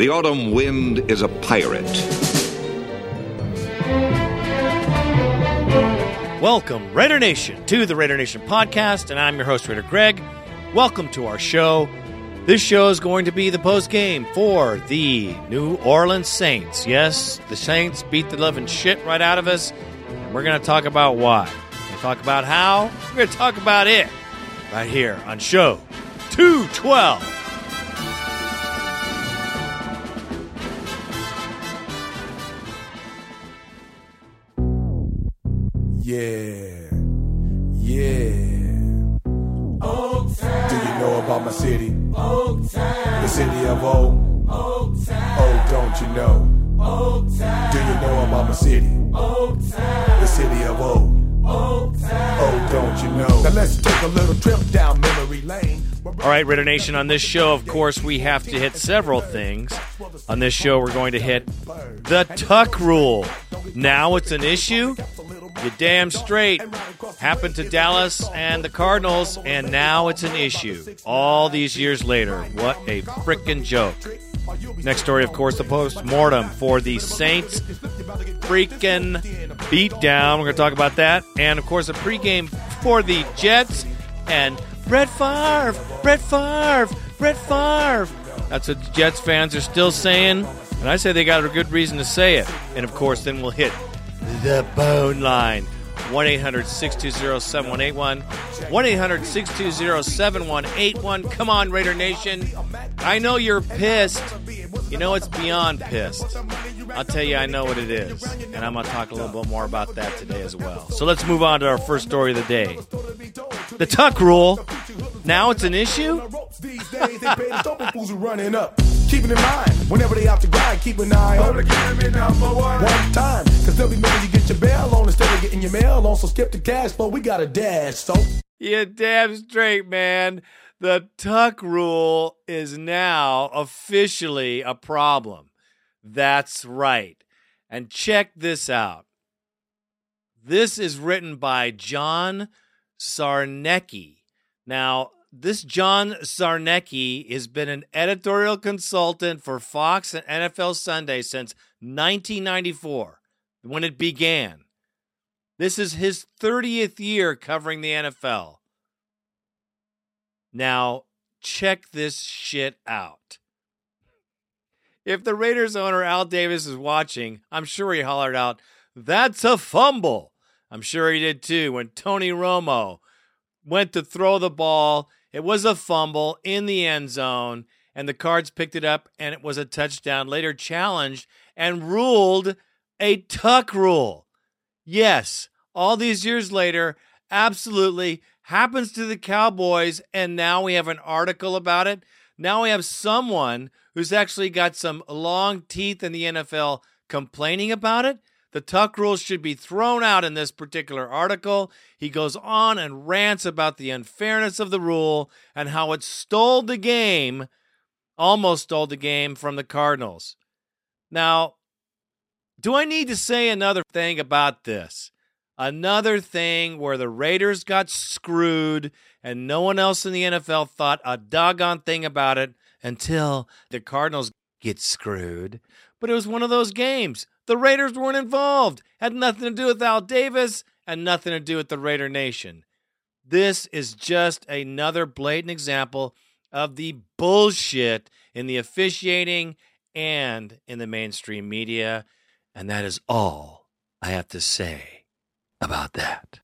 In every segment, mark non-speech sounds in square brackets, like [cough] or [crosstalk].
The autumn wind is a pirate. Welcome, Raider Nation, to the Raider Nation podcast, and I'm your host, Raider Greg. Welcome to our show. This show is going to be the post game for the New Orleans Saints. Yes, the Saints beat the living shit right out of us, and we're going to talk about why. We're going to talk about how. We're going to talk about it right here on show 212. Yeah. Yeah. Do you know about my city? The city of O. Oh, don't you know? Do you know about my city? The city of O. Oh, don't you know? Now let's take a little trip down memory lane. All right, Raider Nation, on this show, of course, we have to hit several things. On this show, we're going to hit the tuck rule. Now it's an issue. You damn straight. Happened to Dallas and the Cardinals, and now it's an issue. All these years later. What a freaking joke. Next story, of course, the post mortem for the Saints freaking beatdown. We're going to talk about that. And, of course, a pregame for the Jets and Brett Favre, Brett Favre, Brett Favre. That's what the Jets fans are still saying. And I say they got a good reason to say it. And, of course, then we'll hit the bone line. 1 800 620 7181. 1 800 620 7181. Come on, Raider Nation. I know you're pissed. You know it's beyond pissed. I'll tell you, I know what it is. And I'm going to talk a little bit more about that today as well. So let's move on to our first story of the day. The Tuck Rule. Now it's an issue? [laughs] These days, they pay the sober fools who running up. Keep it in mind, whenever they out to grind, keep an eye on the game number one. One time, cause they'll be making you get your bail on instead of getting your mail on. So skip the cash flow, we got a dash. So You damn straight, man. The tuck rule is now officially a problem. That's right. And check this out. This is written by John Czarnecki. Now, this John Czarnecki has been an editorial consultant for Fox and NFL Sunday since 1994 when it began. This is his 30th year covering the NFL. Now, check this shit out. If the Raiders owner Al Davis is watching, I'm sure he hollered out, That's a fumble. I'm sure he did too when Tony Romo went to throw the ball. It was a fumble in the end zone, and the Cards picked it up, and it was a touchdown. Later challenged and ruled a tuck rule. Yes, all these years later, absolutely happens to the Cowboys, and now we have an article about it. Now we have someone who's actually got some long teeth in the NFL complaining about it. The tuck rule should be thrown out in this particular article. He goes on and rants about the unfairness of the rule and how it stole the game, almost stole the game from the Cardinals. Now, do I need to say another thing about this? Another thing where the Raiders got screwed and no one else in the NFL thought a doggone thing about it until the Cardinals get screwed. But it was one of those games. The Raiders weren't involved. Had nothing to do with Al Davis and nothing to do with the Raider Nation. This is just another blatant example of the bullshit in the officiating and in the mainstream media. And that is all I have to say about that.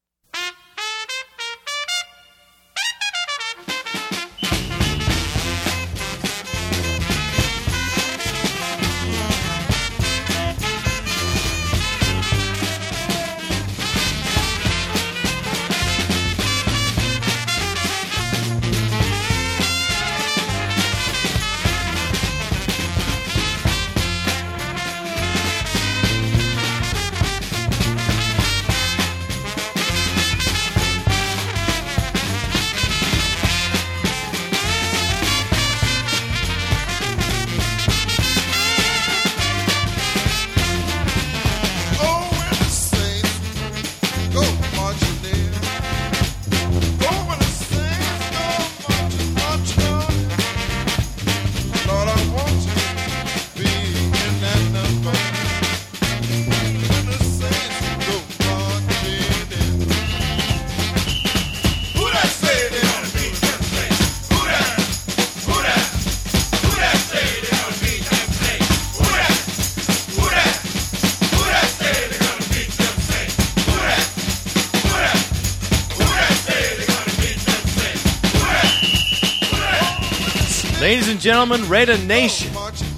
Gentlemen, Raider Nation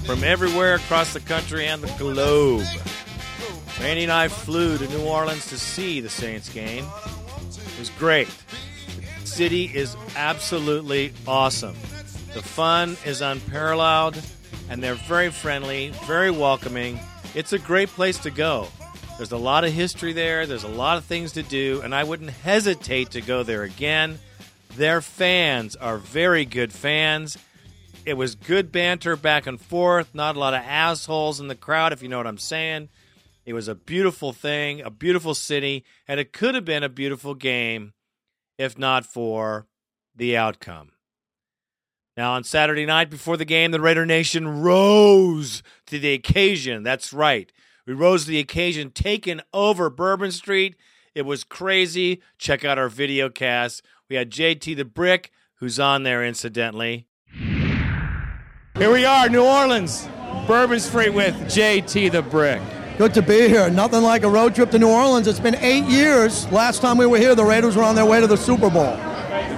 from everywhere across the country and the globe. Randy and I flew to New Orleans to see the Saints game. It was great. The city is absolutely awesome. The fun is unparalleled, and they're very friendly, very welcoming. It's a great place to go. There's a lot of history there, there's a lot of things to do, and I wouldn't hesitate to go there again. Their fans are very good fans. It was good banter back and forth, not a lot of assholes in the crowd, if you know what I'm saying. It was a beautiful thing, a beautiful city, and it could have been a beautiful game if not for the outcome. Now, on Saturday night before the game, the Raider Nation rose to the occasion. That's right. We rose to the occasion, taking over Bourbon Street. It was crazy. Check out our video cast. We had JT the Brick, who's on there incidentally. Here we are, New Orleans, Bourbon Street with JT the Brick. Good to be here. Nothing like a road trip to New Orleans. It's been eight years. Last time we were here, the Raiders were on their way to the Super Bowl.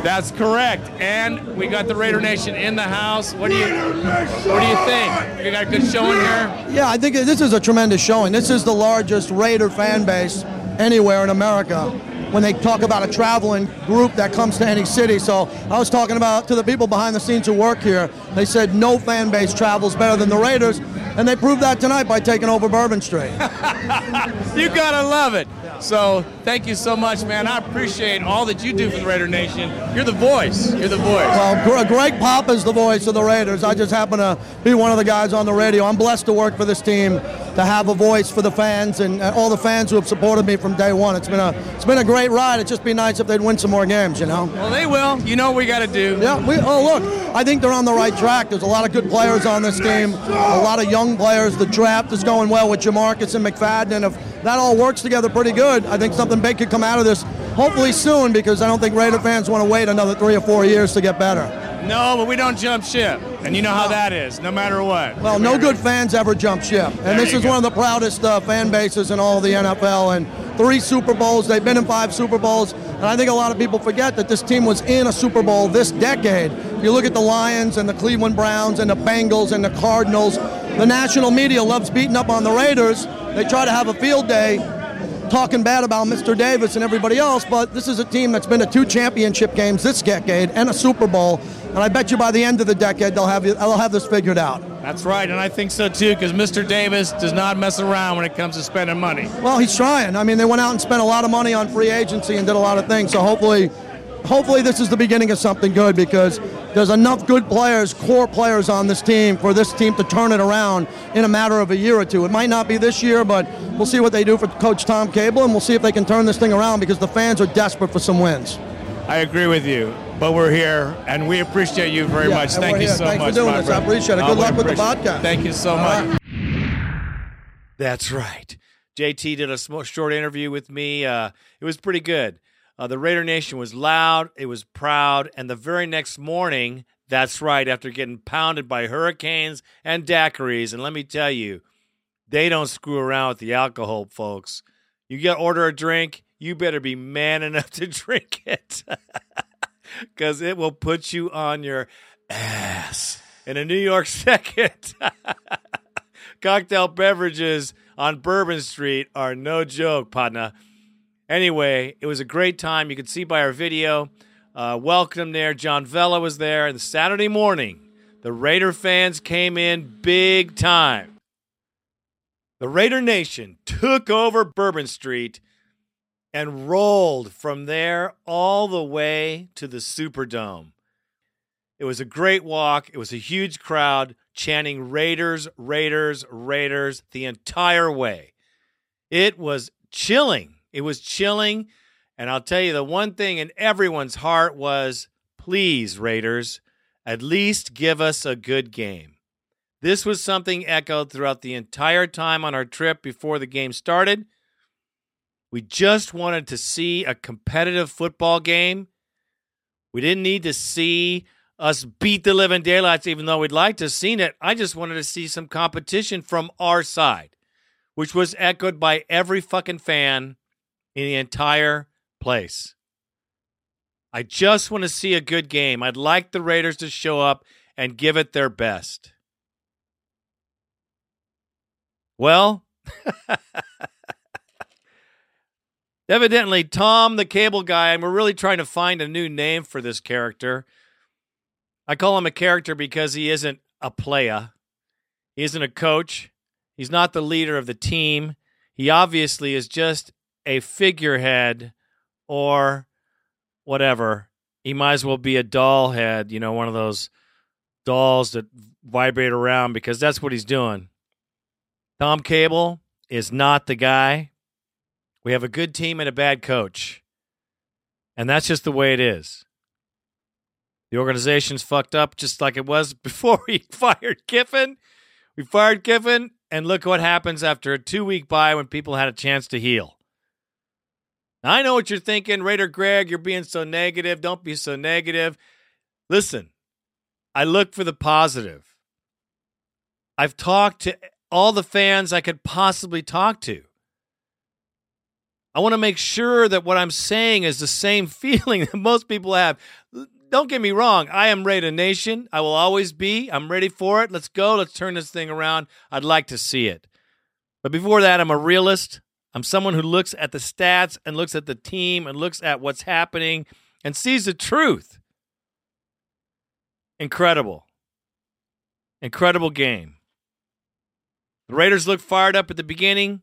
That's correct. And we got the Raider Nation in the house. What do you what do you think? You got a good showing here? Yeah, I think this is a tremendous showing. This is the largest Raider fan base anywhere in America when they talk about a traveling group that comes to any city. So I was talking about to the people behind the scenes who work here. They said no fan base travels better than the Raiders, and they proved that tonight by taking over Bourbon Street. [laughs] you gotta love it. So thank you so much, man. I appreciate all that you do for the Raider Nation. You're the voice. You're the voice. Well, Greg Papa is the voice of the Raiders. I just happen to be one of the guys on the radio. I'm blessed to work for this team, to have a voice for the fans and all the fans who have supported me from day one. It's been a it's been a great ride. It'd just be nice if they'd win some more games, you know. Well, they will. You know what we got to do. Yeah. We. Oh, look. I think they're on the right track. There's a lot of good players on this team. A lot of young players. The draft is going well with Jamarcus and McFadden, and if that all works together pretty good, I think something big could come out of this. Hopefully soon, because I don't think Raider fans want to wait another three or four years to get better. No, but we don't jump ship, and you know how that is, no matter what. Well, no good fans ever jump ship, and There this is go. one of the proudest uh, fan bases in all of the NFL. And three Super Bowls, they've been in five Super Bowls, and I think a lot of people forget that this team was in a Super Bowl this decade. If you look at the Lions and the Cleveland Browns and the Bengals and the Cardinals, the national media loves beating up on the Raiders. They try to have a field day talking bad about Mr. Davis and everybody else, but this is a team that's been to two championship games this decade and a Super Bowl. And I bet you by the end of the decade they'll have they'll have this figured out. That's right, and I think so too, because Mr. Davis does not mess around when it comes to spending money. Well, he's trying. I mean, they went out and spent a lot of money on free agency and did a lot of things. So hopefully, hopefully this is the beginning of something good because there's enough good players, core players on this team for this team to turn it around in a matter of a year or two. It might not be this year, but we'll see what they do for Coach Tom Cable, and we'll see if they can turn this thing around because the fans are desperate for some wins. I agree with you, but we're here, and we appreciate you very Yeah, much. Thank you here. so Thanks for much. doing my this. I friend. appreciate it. Good we luck with the appreciate podcast. Thank you so All much. right. That's right. JT did a sm- short interview with me. Uh, it was pretty good. Uh, the Raider Nation was loud, it was proud, and the very next morning, that's right, after getting pounded by hurricanes and daiquiris, and let me tell you, they don't screw around with the alcohol, folks. You get order a drink, you better be man [laughs] enough to drink it, [laughs] [laughs] because it will put you on your ass in a New York [laughs] second. [laughs] cocktail beverages on Bourbon Street are no joke, partner. Anyway, it was a great time. You can see by our video. Uh, welcome there. John Vella was there. And Saturday morning, the Raider fans came in big time. The Raider Nation took over Bourbon Street and rolled from there all the way to the Superdome. It was a great walk. It was a huge crowd chanting Raiders, Raiders, Raiders the entire way. It was chilling. It was chilling. And I'll tell you, the one thing in everyone's heart was please, Raiders, at least give us a good game. This was something echoed throughout the entire time on our trip before the game started. We just wanted to see a competitive football game. We didn't need to see us beat the living daylights, even though we'd like to have seen it. I just wanted to see some competition from our side, which was echoed by every fucking fan in the entire place. I just want to see a good game. I'd like the Raiders to show up and give it their best. Well, [laughs] evidently, Tom the cable guy, and we're really trying to find a new name for this character. I call him a character because he isn't a player, he isn't a coach, he's not the leader of the team. He obviously is just a figurehead or whatever. He might as well be a doll head, you know, one of those dolls that vibrate around because that's what he's doing. Tom Cable is not the guy. We have a good team and a bad coach. And that's just the way it is. The organization's fucked up just like it was [laughs] before we [laughs] fired Kiffin. We fired Kiffin, and look what happens after a two week bye when people had a chance to heal. Now, I know what you're thinking, Raider Greg, you're being so negative. Don't be so negative. Listen, I look for the positive. I've talked to all the fans I could possibly talk to. I want to make sure that what I'm saying is the same [laughs] feeling that most people have. Don't get me wrong. I am Raider Nation. I will always be. I'm ready for it. Let's go. Let's turn this thing around. I'd like to see it. But before that, I'm a realist. I'm someone who looks at the stats and looks at the team and looks at what's happening and sees the truth. Incredible. Incredible game. The Raiders looked fired up at the beginning.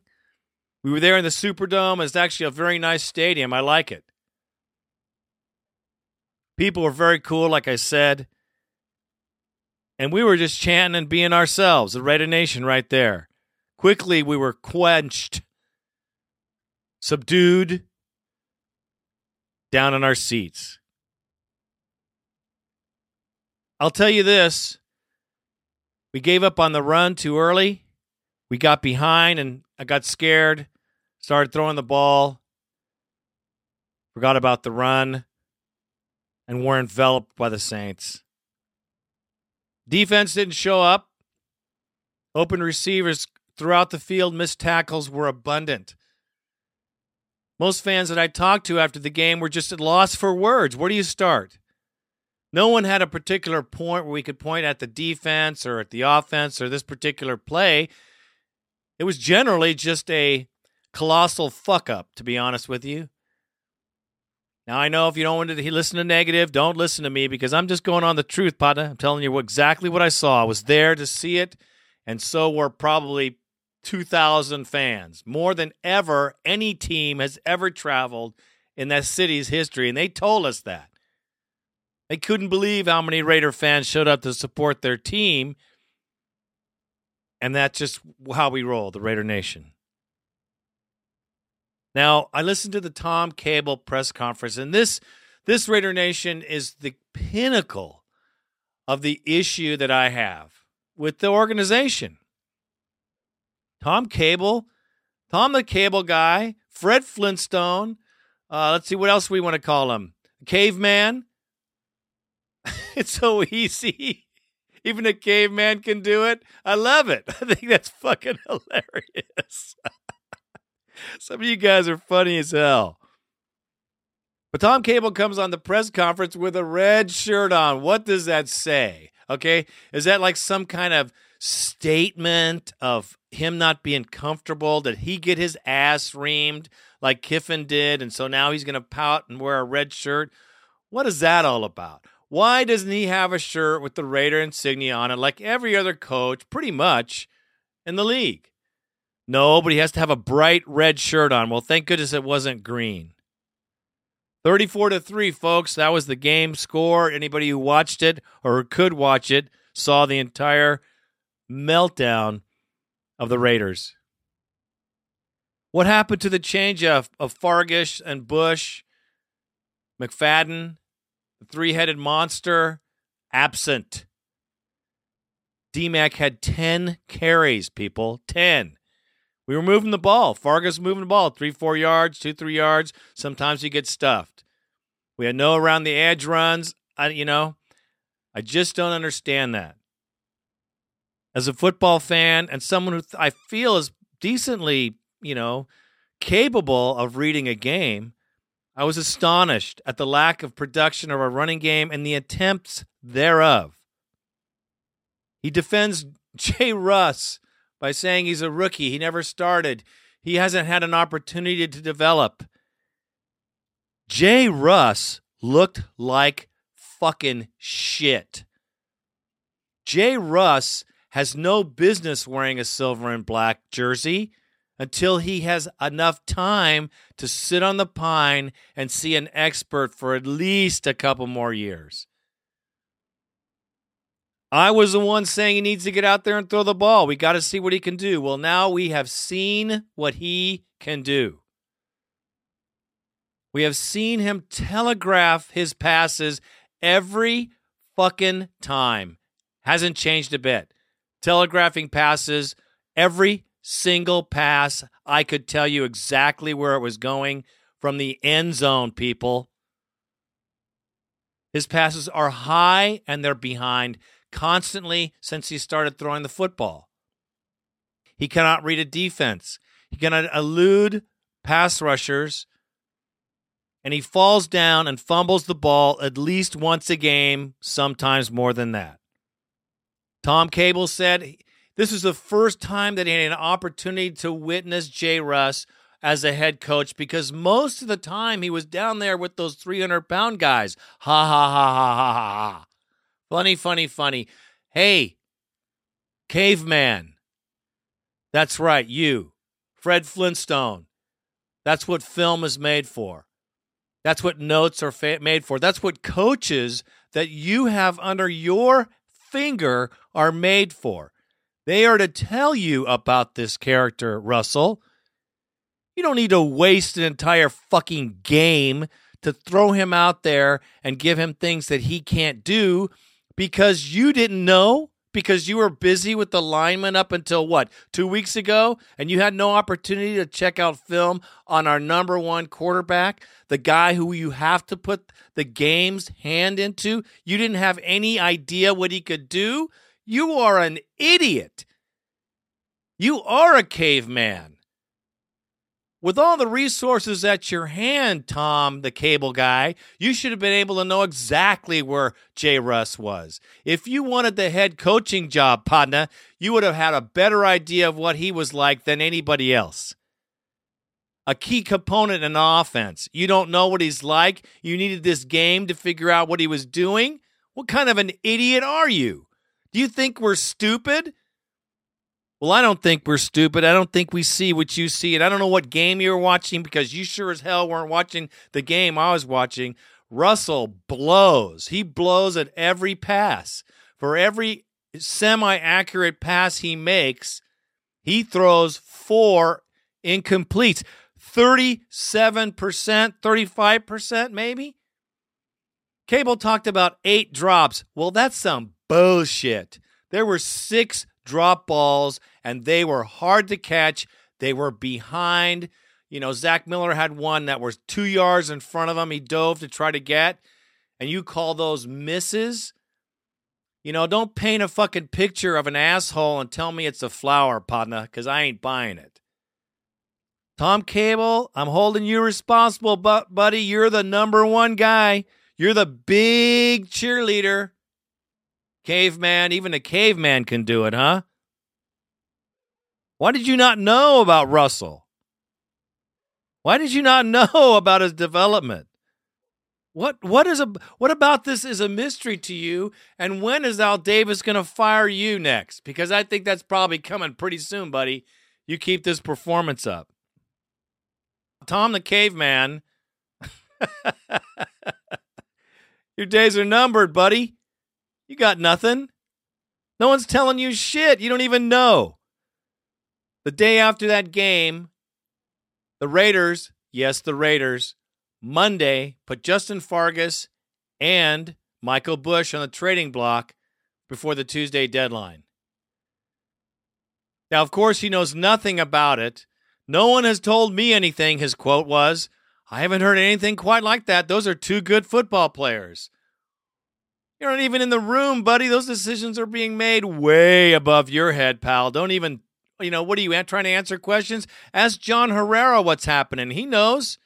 We were there in the Superdome. It's actually a very nice stadium. I like it. People were very cool, like I said. And we were just chanting and being ourselves, the Raider Nation right there. Quickly, we were quenched subdued, down in our seats. I'll tell you this we gave up on the run too early. We got behind and I got scared, started throwing the ball, forgot about the run, and were enveloped by the Saints. Defense didn't show up. Open receivers throughout the field, missed tackles were abundant. Most fans that I talked to after the game were just at loss for words. Where do you start? No one had a particular point where we could point at the defense or at the offense or this particular play. It was generally just a colossal fuck up, to be honest with you. Now, I know if you don't want to listen to negative, don't listen to me because I'm just going on the truth, partner. I'm telling you exactly what I saw. I was there to see it, and so were probably 2,000 fans, more than ever any team has ever traveled in that city's history. And they told us that. They couldn't believe how many Raider fans showed up to support their team. And that's just how we roll, the Raider Nation. Now, I listened to the Tom Cable press conference, and this this Raider Nation is the pinnacle of the issue that I have with the organization. Tom Cable, Tom the Cable Guy, Fred Flintstone. Uh, let's see what else we want to call him. Caveman. [laughs] it's so easy. Even a caveman can do it. I love it. [laughs] I think that's fucking hilarious. [laughs] Some of you guys are funny as hell. But Tom Cable comes on the press conference with a red shirt on. What does that say? Okay. Is that like some kind of statement of him not being comfortable? Did he get his ass reamed like Kiffin did? And so now he's going to pout and wear a red shirt? What is that all about? Why doesn't he have a shirt with the Raider insignia on it like every other coach, pretty much, in the league? No, but he has to have a bright red shirt on. Well, thank goodness it wasn't green. 34 to 3, folks. That was the game score. Anybody who watched it or could watch it saw the entire meltdown of the Raiders. What happened to the change of, of Fargas and Bush, McFadden, the three headed monster? Absent. DMAC had 10 carries, people. 10. We were moving the ball. Fargas moving the ball, three, four yards, two, three yards. Sometimes you get stuffed. We had no around the edge runs. I, you know, I just don't understand that as a football fan and someone who I feel is decently, you know, capable of reading a game, I was astonished at the lack of production of our running game and the attempts thereof. He defends [laughs] Jay Russ by saying he's a rookie. He never started. He hasn't had an opportunity to develop. Jay Russ looked like fucking shit. Jay Russ has no business wearing a silver and black jersey until he has enough time to sit on the pine and see an expert for at least a couple more years. I was the one saying he needs to get out there and throw the ball. We got to see what he can do. Well, now we have seen what he can do. We have seen him telegraph his passes every fucking time. Hasn't changed a bit. Telegraphing passes every single pass. I could tell you exactly where it was going from the end zone, people. His passes are high and they're behind constantly since he started throwing the football. He cannot read a defense. He cannot elude pass rushers. And he falls down and fumbles the ball at least once a game, sometimes more than that. Tom Cable said this was the first time that he had an opportunity to witness Jay Russ as a head coach because most of the time he was down there with those 300 pound guys. Ha ha ha ha ha ha ha. Funny, funny, funny. Hey, caveman. That's right, you. Fred Flintstone. That's what film is made for. That's what notes are fa- made for. That's what coaches that you have under your finger are made for. They are to tell you about this character, Russell. You don't need to waste an entire fucking game to throw him out there and give him things that he can't do because you didn't know because you were busy with the lineman up until what two weeks ago and you had no opportunity to check out film on our number one quarterback the guy who you have to put the game's hand into you didn't have any idea what he could do you are an idiot you are a caveman with all the resources at your hand, Tom, the cable guy, you should have been able to know exactly where Jay Russ was. If you wanted the head coaching job, Padna, you would have had a better idea of what he was like than anybody else. A key component in offense. You don't know what he's like. You needed this game to figure out what he was doing. What kind of an idiot are you? Do you think we're stupid? Well, I don't think we're stupid. I don't think we see what you see. And I don't know what game you were watching because you sure as hell weren't watching the game I was watching. Russell blows. He blows at every pass. For every semi accurate pass he makes, he throws four incompletes. 37%, 35% maybe? Cable talked about eight drops. Well, that's some bullshit. There were six drop balls, and they were hard to catch. They were behind. You know, Zach Miller had one that was two yards in front of him. He dove to try to get, and you call those misses? You know, don't paint a fucking picture of an asshole and tell me it's a flower, partner, because I ain't buying it. Tom Cable, I'm holding you responsible, but buddy, you're the number one guy. You're the big cheerleader. Caveman, even a caveman can do it, huh? Why did you not know about Russell? Why did you not [laughs] know about his development? What what is a what about this is a mystery to you? And when is Al Davis going to fire you next? Because I think that's probably coming pretty soon, buddy. You keep this performance up. Tom the caveman. [laughs] Your days are numbered, buddy. You got nothing. No one's telling you shit. You don't even know. The day after that game, the Raiders, yes, the Raiders, Monday put Justin Fargas and Michael Bush on the trading block before the Tuesday deadline. Now, of course, he knows nothing about it. No one has told me anything, his quote was. I haven't heard anything quite like that. Those are two good football players. You're not even in the room, buddy. Those decisions are being made way above your head, pal. Don't even, you know, what are you trying to answer questions? Ask John Herrera what's happening. He knows.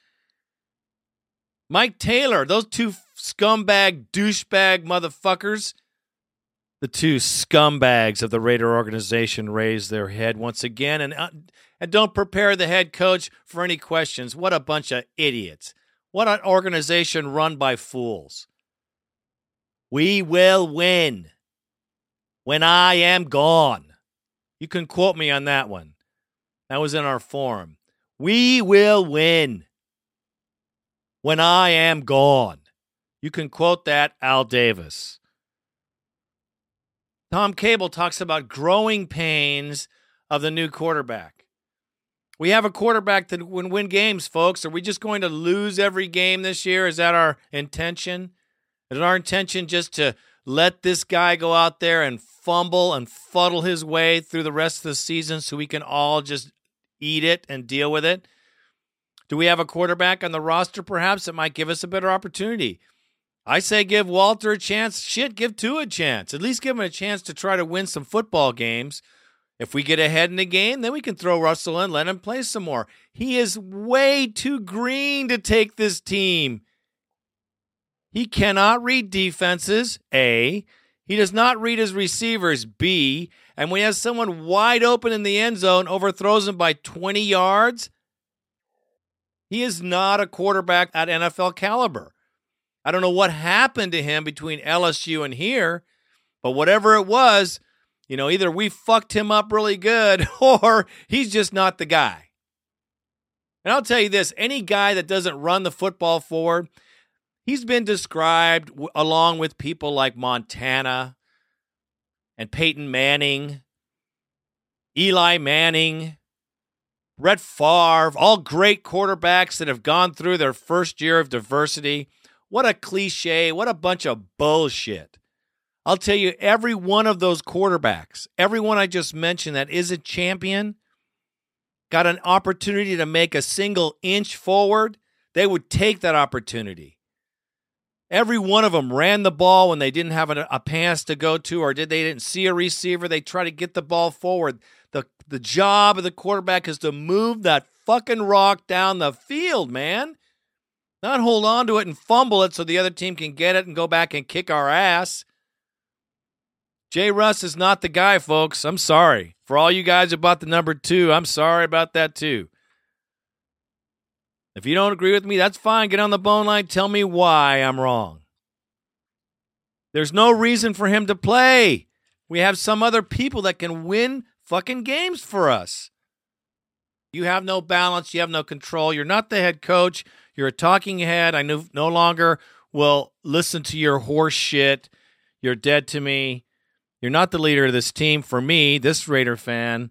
Mike Taylor, those two scumbag, douchebag motherfuckers, the two scumbags of the Raider organization raise their head once again and uh, and don't prepare the head coach for any questions. What a bunch of idiots. What an organization run by fools. We will win when I am gone. You can quote me on that one. That was in our forum. We will win when I am gone. You can quote that, Al Davis. Tom Cable talks about growing pains of the new quarterback. We have a quarterback that can win games, folks. Are we just going to lose every game this year? Is that our intention? Is it our intention just to let this guy go out there and fumble and fuddle his way through the rest of the season so we can all just eat it and deal with it? Do we have a quarterback on the roster perhaps that might give us a better opportunity? I say give Walter a chance. Shit, give two a chance. At least give him a chance to try to win some football games. If we get ahead in the game, then we can throw Russell in, let him play some more. He is way too green to take this team. He cannot read defenses, A. He does not read his receivers, B. And when he has someone wide open in the end zone, overthrows him by 20 yards, he is not a quarterback at NFL caliber. I don't know what happened to him between LSU and here, but whatever it was, you know, either we fucked him up really good [laughs] or he's just not the guy. And I'll tell you this any guy that doesn't run the football forward, he's been described w- along with people like Montana and Peyton Manning, Eli Manning, Brett Favre, all great quarterbacks that have gone through their first year of diversity. What a cliche. What a bunch of bullshit. I'll tell you, every one of those quarterbacks, every one I just mentioned that is a champion, got an opportunity to make a single inch forward, they would take that opportunity. Every one of them ran the ball when they didn't have a, a pass to go to or did they didn't see a receiver, they try to get the ball forward. The the job of the quarterback is to move that fucking rock down the field, man. Not hold on to it and fumble it so the other team can get it and go back and kick our ass. Jay Russ is not the guy, folks. I'm sorry. For all you guys about the number two, I'm sorry about that too. If you don't agree with me, that's fine. Get on the bone line. Tell me why I'm wrong. There's no reason for him to play. We have some other people that can win fucking games for us. You have no balance. You have no control. You're not the head coach. You're a talking head. I no, no longer will listen to your horse shit. You're dead to me. You're not the leader of this team for me, this Raider fan.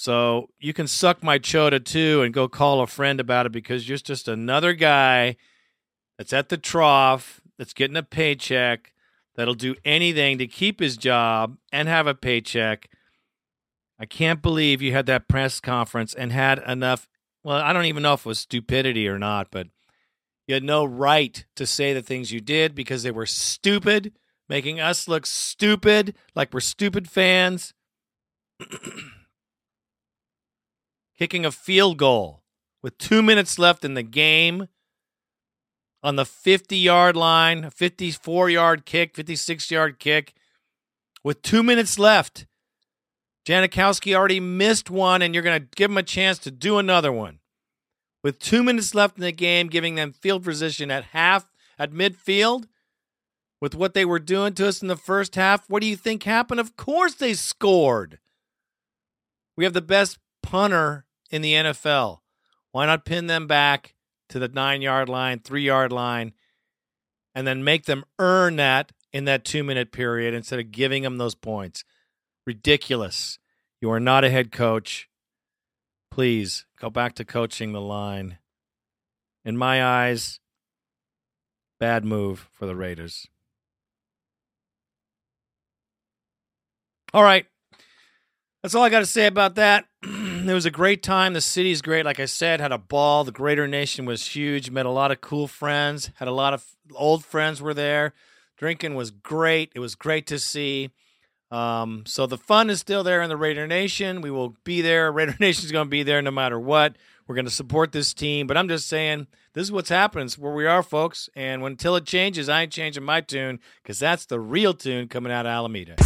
So you can suck my chota too and go call a friend about it because you're just another guy that's at the trough, that's getting a paycheck, that'll do anything to keep his job and have a paycheck. I can't believe you had that press conference and had enough. Well, I don't even know if it was stupidity or not, but you had no right to say the things you did because they were stupid making us look stupid, like we're stupid fans. [clears throat] Kicking a field goal with two minutes left in the game on the 50 yard line, a 54 yard kick, 56 yard kick with two minutes left. Janikowski already missed one, and you're going to give him a chance to do another one. With two minutes left in the game, giving them field position at half, at midfield, with what they were doing to us in the first half, what do you think happened? Of course they scored. We have the best punter in the NFL. Why not pin them back to the nine yard line, three yard line, and then make them earn that in that two minute period instead of giving them those points? Ridiculous. You are not a head coach. Please go back to coaching the line. In my eyes, bad move for the Raiders. All right. That's all I got to say about that. [clears throat] [clears throat] it was a great time. The city's great. Like I said, had a ball. The Raider Nation was huge. Met a lot of cool friends. Had a lot of old friends were there. Drinking was great. It was great to see. Um, so the fun is still there in the Raider Nation. We will be there. [laughs] Raider Nation is going to be there no matter what. We're going to support this team. But I'm just saying, this is what's happening. It's where we are, folks. And until it changes, I ain't changing my tune because that's the real tune coming out of Alameda.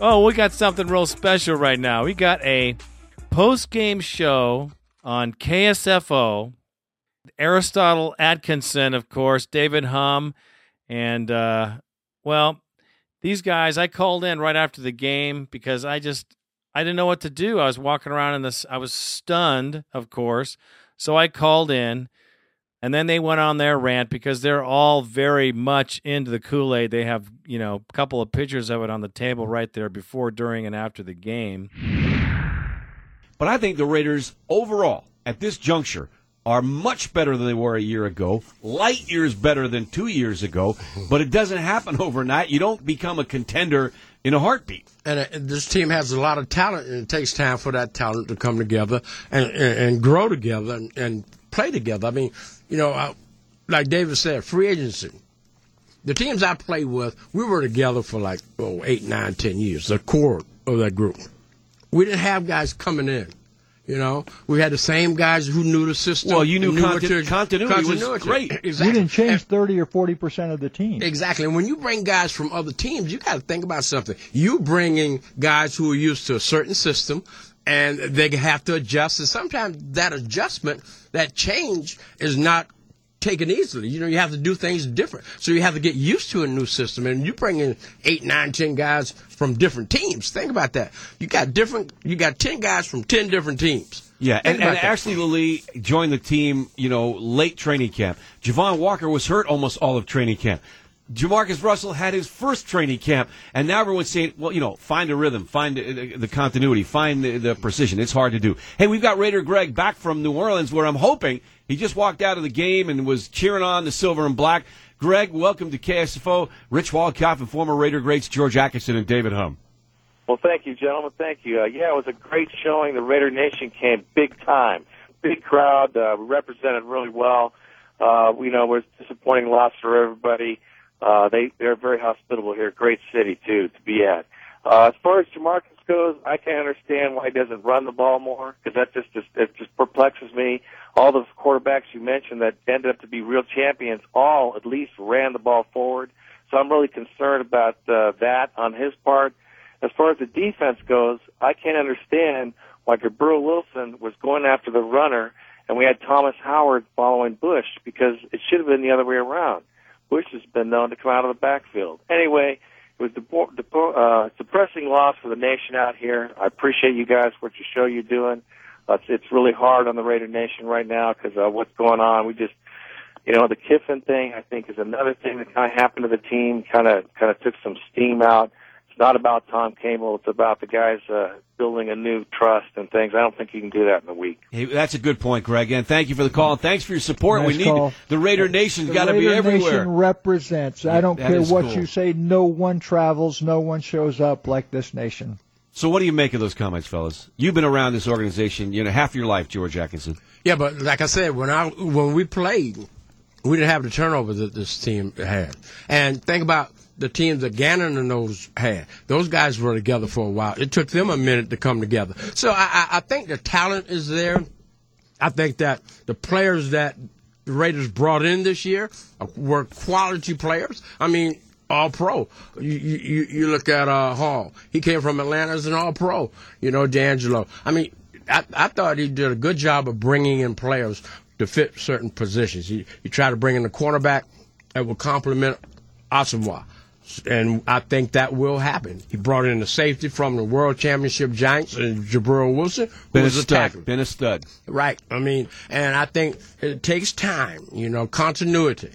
Oh, we got something real special right now. We got a post game show on KSFO. Aristotle Atkinson, of course, David Humm, and uh, well, these guys. I called in right after the game because I just I didn't know what to do. I was walking around in this. I was stunned, of course. So I called in and then they went on their rant because they're all very much into the Kool Aid. They have, you know, a couple of pictures of it on the table right there before, during, and after the game. But I think the Raiders overall, at this juncture, are much better than they were a year ago, light years better than two years ago. But it doesn't happen [laughs] overnight. You don't become a contender in a heartbeat. And uh, this team has a lot of talent, and it takes time for that talent to come together and, and, and grow together and, and play together. I mean, you know, I, like David said, free agency. The teams I played with, we were together for like oh, eight, nine, ten years. The core of that group. We didn't have guys coming in. You know, we had the same guys who knew the system. Well, you knew, knew conti- to- continuity, continuity. was great. Exactly. You didn't change 30 or 40 percent of the team. Exactly. And when you bring guys from other teams, you got to think about something. You bringing guys who are used to a certain system, and they have to adjust. And sometimes that adjustment, that change, is not taken easily. You know, you have to do things different. So you have to get used to a new system. And you bring in eight, nine, ten guys from different teams. Think about that. You got different. You got ten guys from ten different teams. Yeah, and, and. Ashley Lelie joined the team, you know, late training camp. Javon Walker was hurt almost all of training camp. Jamarcus Russell had his first training camp, and now everyone's saying, well, you know, find a rhythm, find the, the continuity, find the, the precision. It's hard to do. Hey, we've got Raider Greg back from New Orleans, where I'm hoping he just walked out of the game and was cheering on the silver and black. Greg, welcome to KSFO. Rich Walcoff and former Raider greats George Atkinson and David Humm. Well, thank you, gentlemen. Thank you. Uh, yeah, it was a great showing. The Raider Nation came big time, big crowd, uh, represented really well. Uh, you know, it was disappointing loss for everybody. Uh, they they're very hospitable here. Great city too to be at. Uh, as far as Jamarcus goes, I can't understand why he doesn't run the ball more because that just, just it just perplexes me. All the quarterbacks you mentioned that ended up to be real champions all at least ran the ball forward. So I'm really concerned about uh, that on his part. As far as the defense goes, I can't understand why Gibril Wilson was going after the runner and we had Thomas Howard following Bush because it should have been the other way around. Bush has been known to come out of the backfield. Anyway, it was depo- depo- uh, depressing loss for the nation out here. I appreciate you guys what you show you're doing. Uh, it's, it's really hard on the Raider Nation right now because uh, what's going on. We just, you know, the Kiffin thing I think is another thing that kind of happened to the team. Kind of kind of took some steam out. It's not about Tom Cable. It's about the guys uh, building a new trust and things. I don't think you can do that in a week. Hey, that's a good point, Greg. And thank you for the call. And thanks for your support. Nice we need call. the Raider Nation's The got to be Raider everywhere. Nation represents. I don't that care what cool. you say. No one travels. No one shows up like this nation. So, what do you make of those comments, fellas? You've been around this organization, you know, half your life, George Atkinson. Yeah, but like I said, when I when we played, we didn't have the turnover that this team had. And think about the teams that Gannon and those had. Those guys were together for a while. It took them a minute to come together. So I, I, think the talent is there. I think that the players that the Raiders brought in this year were quality players. I mean, all pro. You you, you look at uh, Hall. He came from Atlanta as an all pro. You know, DeAngelo. I mean, I, I thought he did a good job of bringing in players to fit certain positions. He, he tried to bring in a cornerback that would complement Asomugha. And I think that will happen. He brought in a safety from the World Championship Giants, and Gibril Wilson, who was a stud. tackler. Been a stud. Right. I mean, and I think it takes time, you know, continuity.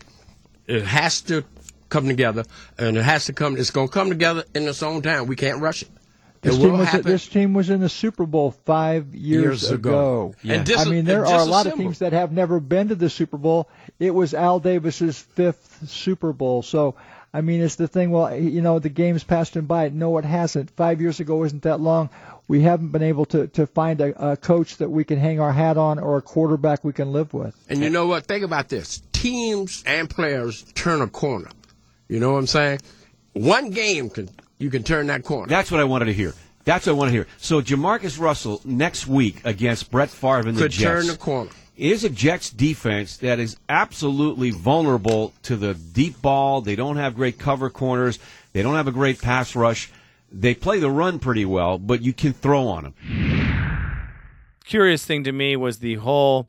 It has to come together, and it has to come. It's going to come together in its own time. We can't rush it. It This team, was, happen. this team was in the Super Bowl five years, Years ago. Yeah. And dis- I mean, there and are a lot of teams that have never been to the Super Bowl. It was Al Davis's fifth Super Bowl. So, I mean, it's the thing. Well, you know, the game's passed him by. No, it hasn't. Five years ago isn't that long. we haven't been able to to find a, a coach that we can hang our hat on or a quarterback we can live with. And you know what? Think about this: teams and players turn a corner. You know what I'm saying? One game can you can turn that corner. That's what I wanted to hear. That's what I want to hear. So Jamarcus Russell next week against Brett Favre and the Could Jets turn the corner. Is a Jets defense that is absolutely vulnerable to the deep ball. They don't have great cover corners. They don't have a great pass rush. They play the run pretty well, but you can throw on them. Curious thing to me was the whole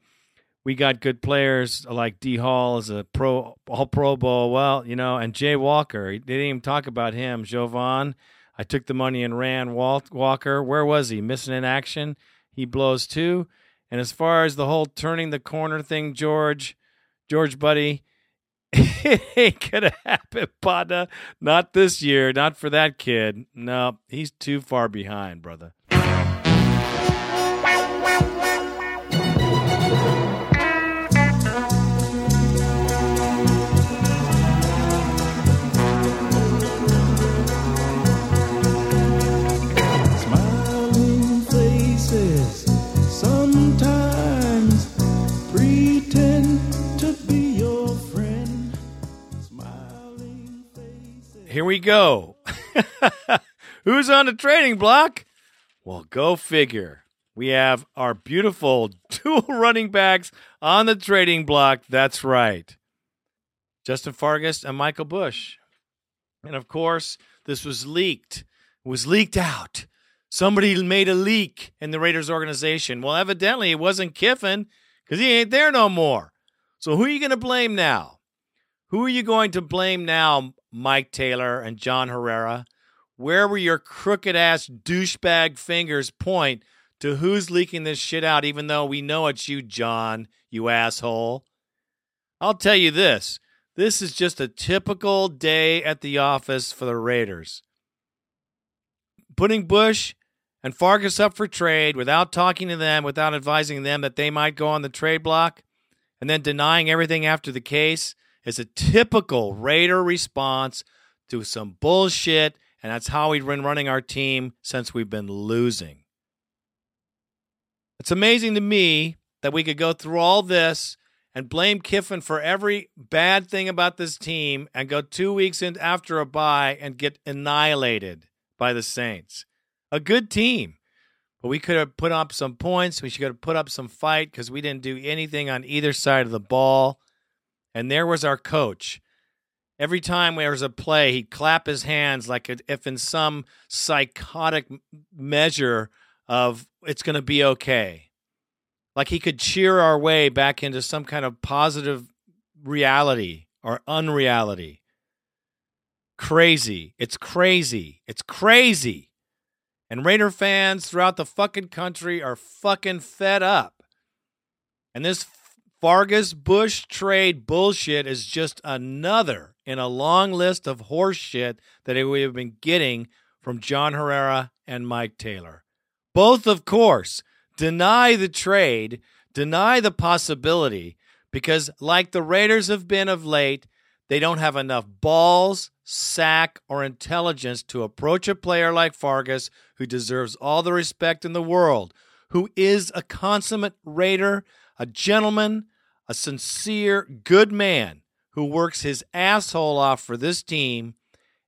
we got good players like D Hall as a pro all pro bowl. Well, you know, and Jay Walker. They didn't even talk about him. Javon. I took the money and ran Walt Walker. Where was he? Missing in action. He blows too. And as far as the whole turning the corner thing, George, George Buddy, [laughs] it ain't gonna happen, Papa. Not this year. Not for that kid. No, he's too far behind, brother. Here we go. [laughs] Who's on the trading block? Well, go figure. We have our beautiful [laughs] dual running backs on the trading block. That's right. Justin Fargas and Michael Bush. And of course, this was leaked. It was leaked out. Somebody made a leak in the Raiders organization. Well, evidently it wasn't Kiffin because he ain't there no more. So who are you going to blame now? Who are you going to blame now, Mike Taylor and John Herrera? Where were your crooked ass douchebag fingers point to who's leaking this shit out, even though we know it's you, John, you asshole? I'll tell you this this is just a typical day at the office for the Raiders. Putting Bush and Fargas up for trade without talking to them, without advising them that they might go on the trade block, and then denying everything after the case is a typical Raider response to some bullshit, and that's how we've been running our team since we've been losing. It's amazing to me that we could go through all this and blame Kiffin for every bad thing about this team and go two weeks in after a bye and get annihilated by the Saints. A good team. But we could have put up some points. We should have put up some fight because we didn't do anything on either side of the ball. And there was our coach. Every time there was a play, he'd clap his hands like if in some psychotic measure of it's going to be okay. Like he could cheer our way back into some kind of positive reality or unreality. Crazy. It's crazy. It's crazy. And Raider fans throughout the fucking country are fucking fed up. And this Fargas Bush trade bullshit is just another in a long list of horse shit that we have been getting from John Herrera and Mike Taylor. Both, of course, deny the trade, deny the possibility, because, like the Raiders have been of late, they don't have enough balls, sack, or intelligence to approach a player like Fargas, who deserves all the respect in the world, who is a consummate Raider, a gentleman, a sincere, good man who works his asshole off for this team,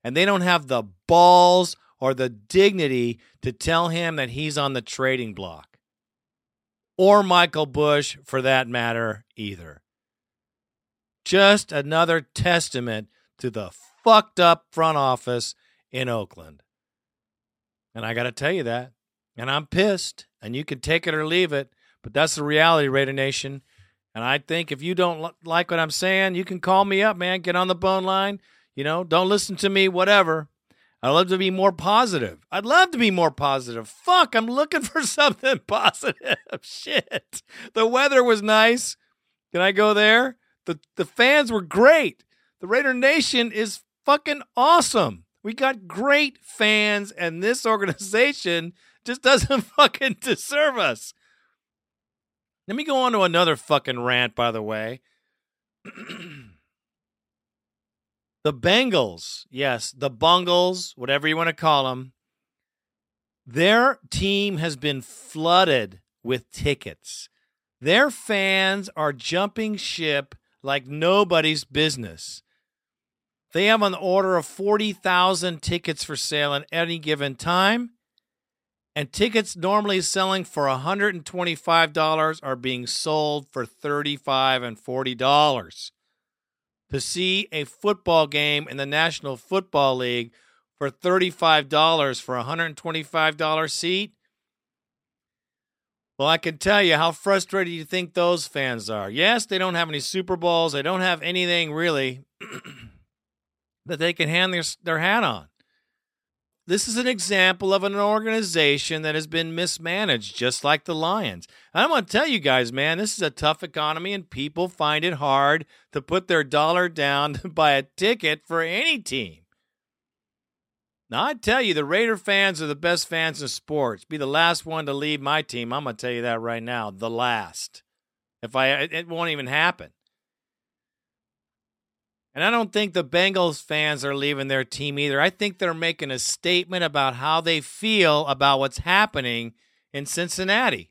and they don't have the balls or the dignity to tell him that he's on the trading block. Or Michael Bush, for that matter, either. Just another testament to the fucked up front office in Oakland. And I got to tell you that. And I'm pissed, and you can take it or leave it, but that's the reality, Raider Nation. And I think if you don't li- like what I'm saying, you can call me up, man. Get on the bone line. You know, don't listen to me, whatever. I'd love to be more positive. I'd love to be more positive. Fuck, I'm looking [laughs] for something positive. [laughs] Shit. The weather was nice. Can I go there? The the fans were great. The Raider Nation is fucking awesome. We got great fans, and this [laughs] organization just doesn't fucking deserve us. Let me go on to another fucking rant, by the way. [clears throat] the Bengals, yes, the Bungles, whatever you want to call them, Their team has been flooded with tickets. Their fans are jumping ship like nobody's business. They have an order of 40,000 tickets for sale at any given time, and tickets normally selling for $125 are being sold for 35 and $40 to see a football game in the National Football League for $35 for a $125 seat. Well, I can tell you how frustrated you think those fans are. Yes, they don't have any Super Bowls. They don't have anything really [clears throat] that they can hang their, their hat on. This is an example of an organization that has been mismanaged, just like the Lions. And I'm going to tell you guys, man, this is a tough economy, and people find it hard to put their dollar down [laughs] to buy a ticket for any team. Now, I tell you, the Raider fans are the best fans in sports. Be the last one to leave my team. I'm going to tell you that right now. The last. If I, it won't even happen. And I don't think the Bengals fans are leaving their team either. I think they're making a statement about how they feel about what's happening in Cincinnati.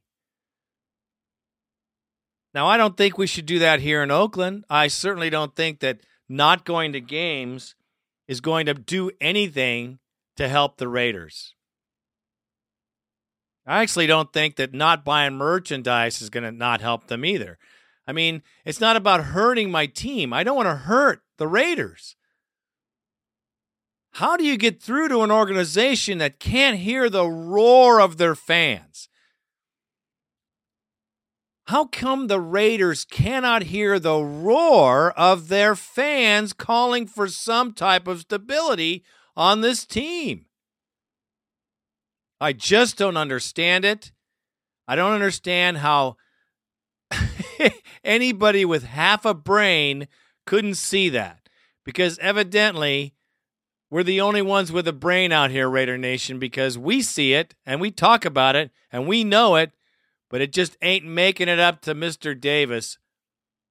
Now, I don't think we should do that here in Oakland. I certainly don't think that not going to games is going to do anything to help the Raiders. I actually don't think that not buying merchandise is going to not help them either. I mean, it's not about hurting my team. I don't want to hurt the Raiders. How do you get through to an organization that can't hear the roar of their fans? How come the Raiders cannot hear the roar of their fans calling for some type of stability on this team? I just don't understand it. I don't understand how [laughs] anybody with half a brain couldn't see that because evidently we're the only ones with a brain out here, Raider Nation, because we see it and we talk about it and we know it, but it just ain't making it up to Mr. Davis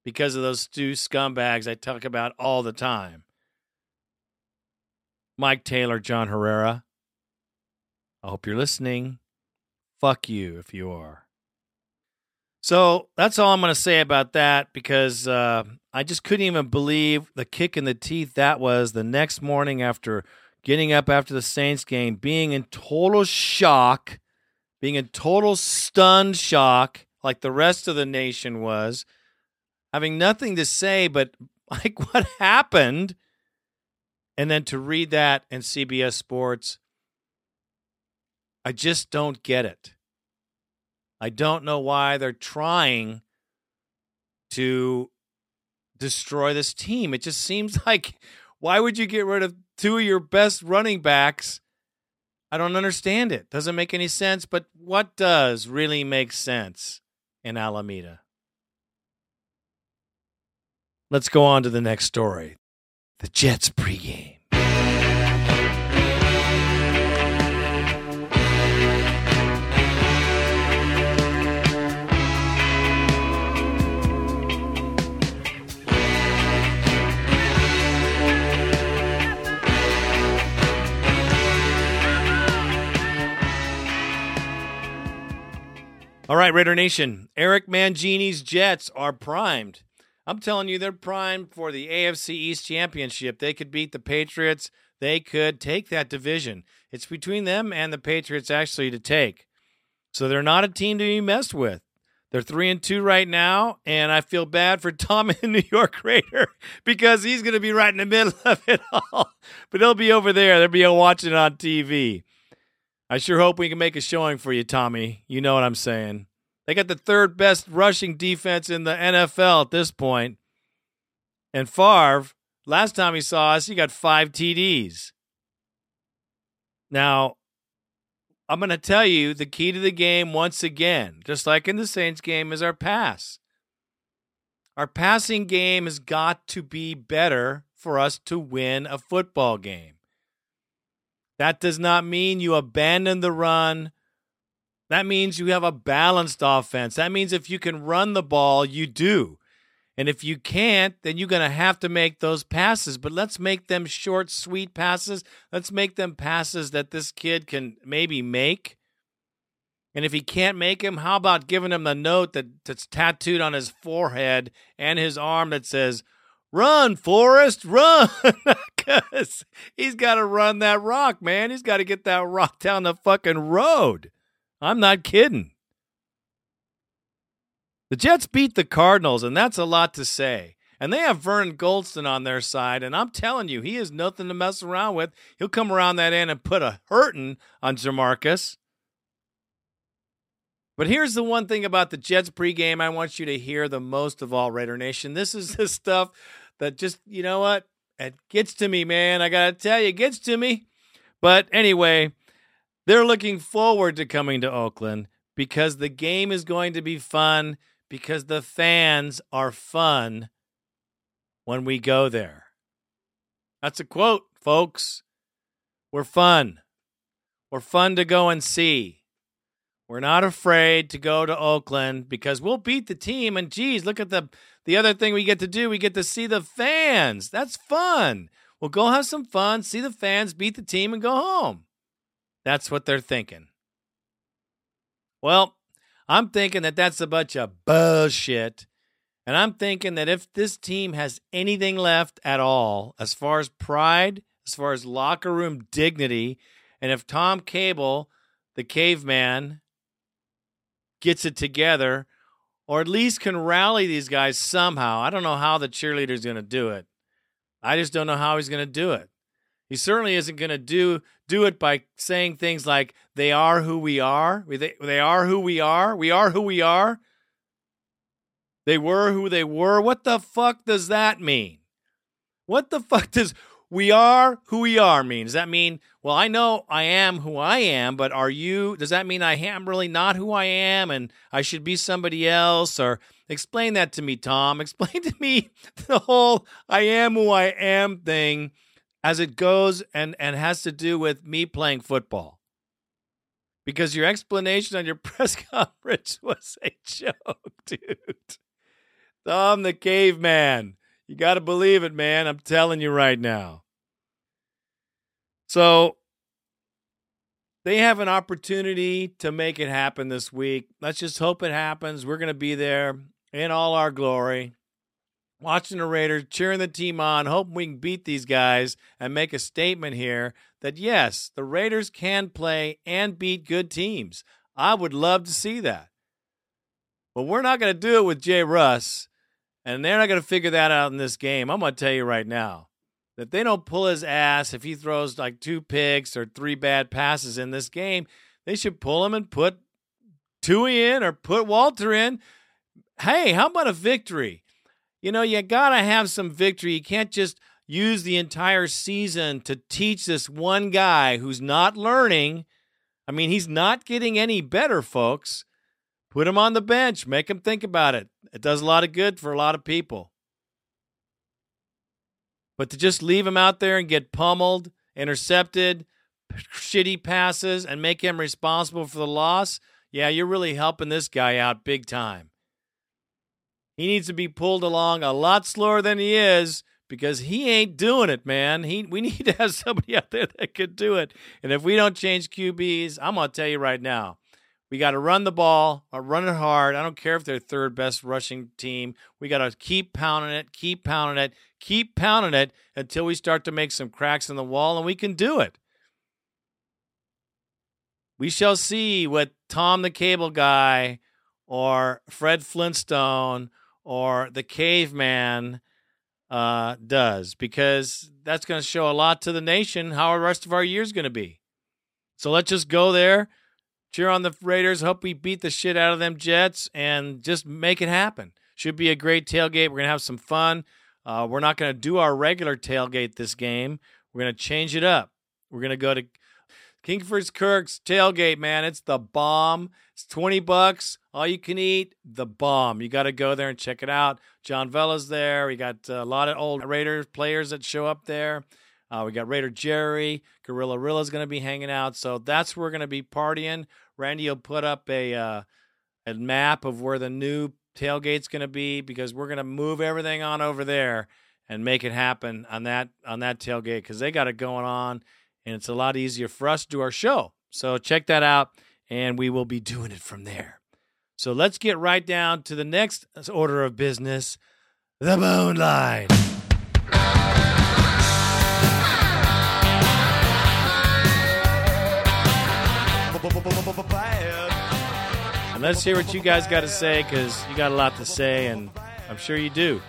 because of those two scumbags I talk about all the time. Mike Taylor, John Herrera. I hope you're listening. Fuck you if you are. So that's all I'm going to say about that because uh, I just couldn't even believe the kick in the teeth that was the next morning after getting up after the Saints game, being in total shock, being in total stunned shock, like the rest of the nation was, having nothing to say but, [laughs] like, what happened? And then to read that in CBS Sports, I just don't get it. I don't know why they're trying to destroy this team. It just seems [laughs] like why would you get rid of two of your best running backs? I don't understand it. Doesn't make any sense, but what does really make sense in Alameda? Let's go on to the next story. The Jets pregame. All right, Raider Nation. Eric Mangini's Jets are primed. I'm telling you, they're primed for the AFC East Championship. They could beat the Patriots. They could take that division. It's between them and the Patriots actually to take. So they're not a team to be messed with. They're three and two right now, and I feel bad for [laughs] Tom in New York Raider because he's going to be right in the middle of it all. [laughs] But he'll be over there. They'll be watching on TV. I sure hope we can make a showing for you, Tommy. You know what I'm saying. They got the third best rushing defense in the NFL at this point. And Favre, last time he saw us, he got five TDs. Now, I'm going to tell you the key to the game once again, just like in the Saints game, is our pass. Our passing game has got to be better for us to win a football game. That does not mean you abandon the run. That means you have a balanced offense. That means if you can run the ball, you do. And if you can't, then you're going to have to make those passes. But let's make them short, sweet passes. Let's make them passes that this kid can maybe make. And if he can't make him, how about giving him the note that, that's tattooed on his forehead and his arm that says, Run, Forrest, run! [laughs] Because he's got to run that rock, man. He's got to get that rock down the fucking road. I'm not kidding. The Jets beat the Cardinals, and that's a lot to say. And they have Vernon Gholston on their side, and I'm telling you, he is nothing to mess around with. He'll come around that end and put a hurting on Jamarcus. But here's the one thing about the Jets pregame I want you to hear the most of all, Raider Nation. This is the [laughs] stuff that just, you know what? It gets to me, man. I got to tell you, it gets to me. But anyway, they're looking forward to coming to Oakland because the game is going to be fun because the fans are fun when we go there. That's a quote, folks. We're fun. We're fun to go and see. We're not afraid to go to Oakland because we'll beat the team. And geez, look at the the other thing we get to do. We get to see the fans. That's fun. We'll go have some fun, see the fans, beat the team, and go home. That's what they're thinking. Well, I'm thinking that that's a bunch of bullshit. And I'm thinking that if this team has anything left at all, as far as pride, as far as locker room dignity, and if Tom Cable, the caveman, gets it together, or at least can rally these guys somehow. I don't know how the cheerleader's going to do it. I just don't know how he's going to do it. He certainly isn't going to do do it by saying things like "they are who we are." They, they are who we are. We are who we are. They were who they were. What the fuck does that mean? What the fuck does we are who we are mean? Does that mean, well, I know I am who I am, but are you, does that mean I am really not who I am and I should be somebody else? Or explain that to me, Tom. [laughs] Explain to me the whole I am who I am thing as it goes and, and has to do with me playing football. Because your explanation on your [laughs] press conference was a joke, [laughs] dude. Tom the caveman. You got to believe it, man. I'm telling you right now. So they have an opportunity to make it happen this week. Let's just hope it happens. We're going to be there in all our glory, watching the Raiders, cheering the team on, hoping we can beat these guys and make a statement here that yes, the Raiders can play and beat good teams. I would love to see that. But we're not going to do it with Jay Russ, and they're not going to figure that out in this game. I'm going to tell you right now that they don't pull his ass if he throws like two picks or three bad passes in this game. They should pull him and put Tui in or put Walter in. Hey, how about a victory? You know, you got to have some victory. You can't just use the entire season to teach this one guy who's not learning. I mean, he's not getting any better, folks. Put him on the bench, make him think about it. It does a lot of good for a lot of people. But to just leave him out there and get pummeled, intercepted, shitty passes, and make him responsible for the loss, yeah, you're really helping this guy out big time. He needs to be pulled along a lot slower than he is because he ain't doing it, man. He we [laughs] need to have somebody out there that could do it. And if we don't change QBs, I'm gonna tell you right now, we got to run the ball, uh, run it hard. I don't care if they're third best rushing team. We got to keep pounding it, keep pounding it, keep pounding it until we start to make some cracks in the wall, and we can do it. We shall see what Tom the Cable Guy or Fred Flintstone or the Caveman uh, does, because that's going to show a lot to the nation how the rest of our year is going to be. So let's just go there cheer on the Raiders. Hope we beat the shit out of them Jets and just make it happen. Should be a great tailgate. We're gonna have some fun. Uh, we're not gonna do our regular tailgate this game. We're gonna change it up. We're gonna go to Kingsford Kirk's tailgate, man. It's the bomb. It's 20 bucks, all you can eat, the bomb. You got to go there and check it out. John Vella's there. We got a lot of old Raiders players that show up there. Uh, we got Raider Jerry, Gorilla Rilla's going to be hanging out. So that's where we're going to be partying. Randy will put up a uh, a map of where the new tailgate's going to be because we're going to move everything on over there and make it happen on that on that tailgate because they got it going on, and it's a lot easier for us to do our show. So check that out, and we will be doing it from there. So let's get right down to the next order of business, the bone line. And let's hear what you guys got to say because you got a lot to say, and I'm sure you do.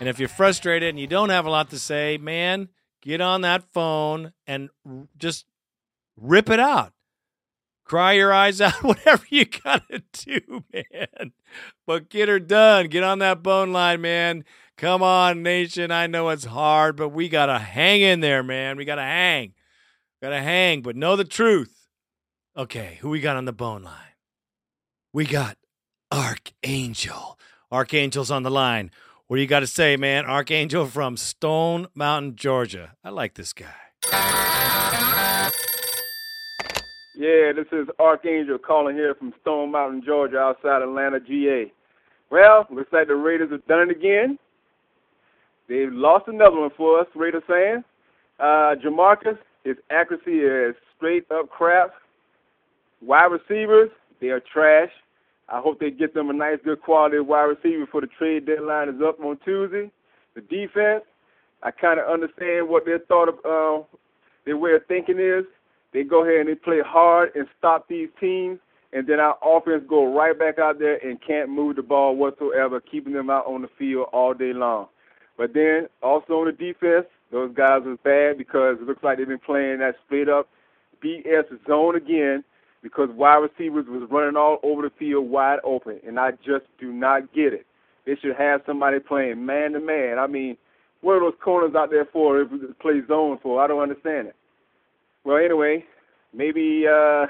And if you're frustrated and you don't have a lot to say, man, get on that phone and just rip it out. Cry your eyes [laughs] out, whatever you got to do, man. But get her done. Get on that bone line, man. Come on, nation. I know it's hard, but we got to hang in there, man. We got to hang. Got to hang, but know the truth. Okay, who we got on the bone line? We got Archangel. Archangel's on the line. What do you got to say, man? Archangel from Stone Mountain, Georgia. I like this guy. Yeah, this is Archangel calling here from Stone Mountain, Georgia, outside Atlanta, GA. Well, looks like the Raiders have done it again. They've lost another one for us, Raider fans. Uh, Jamarcus, his accuracy is straight up crap. Wide receivers, they are trash. I hope they get them a nice, good quality wide receiver before the trade deadline is up on Tuesday. The defense, I kind of understand what their thought of uh, their way of thinking is. They go ahead and they play hard and stop these teams, and then our offense go right back out there and can't move the ball whatsoever, keeping them out on the field all day long. But then also on the defense, those guys was bad because it looks like they've been playing that straight up BS zone again because wide receivers was running all over the field wide open, and I just do not get it. They should have somebody playing man to man. I mean, what are those corners out there for if we play zone for? I don't understand it. Well, anyway, maybe uh,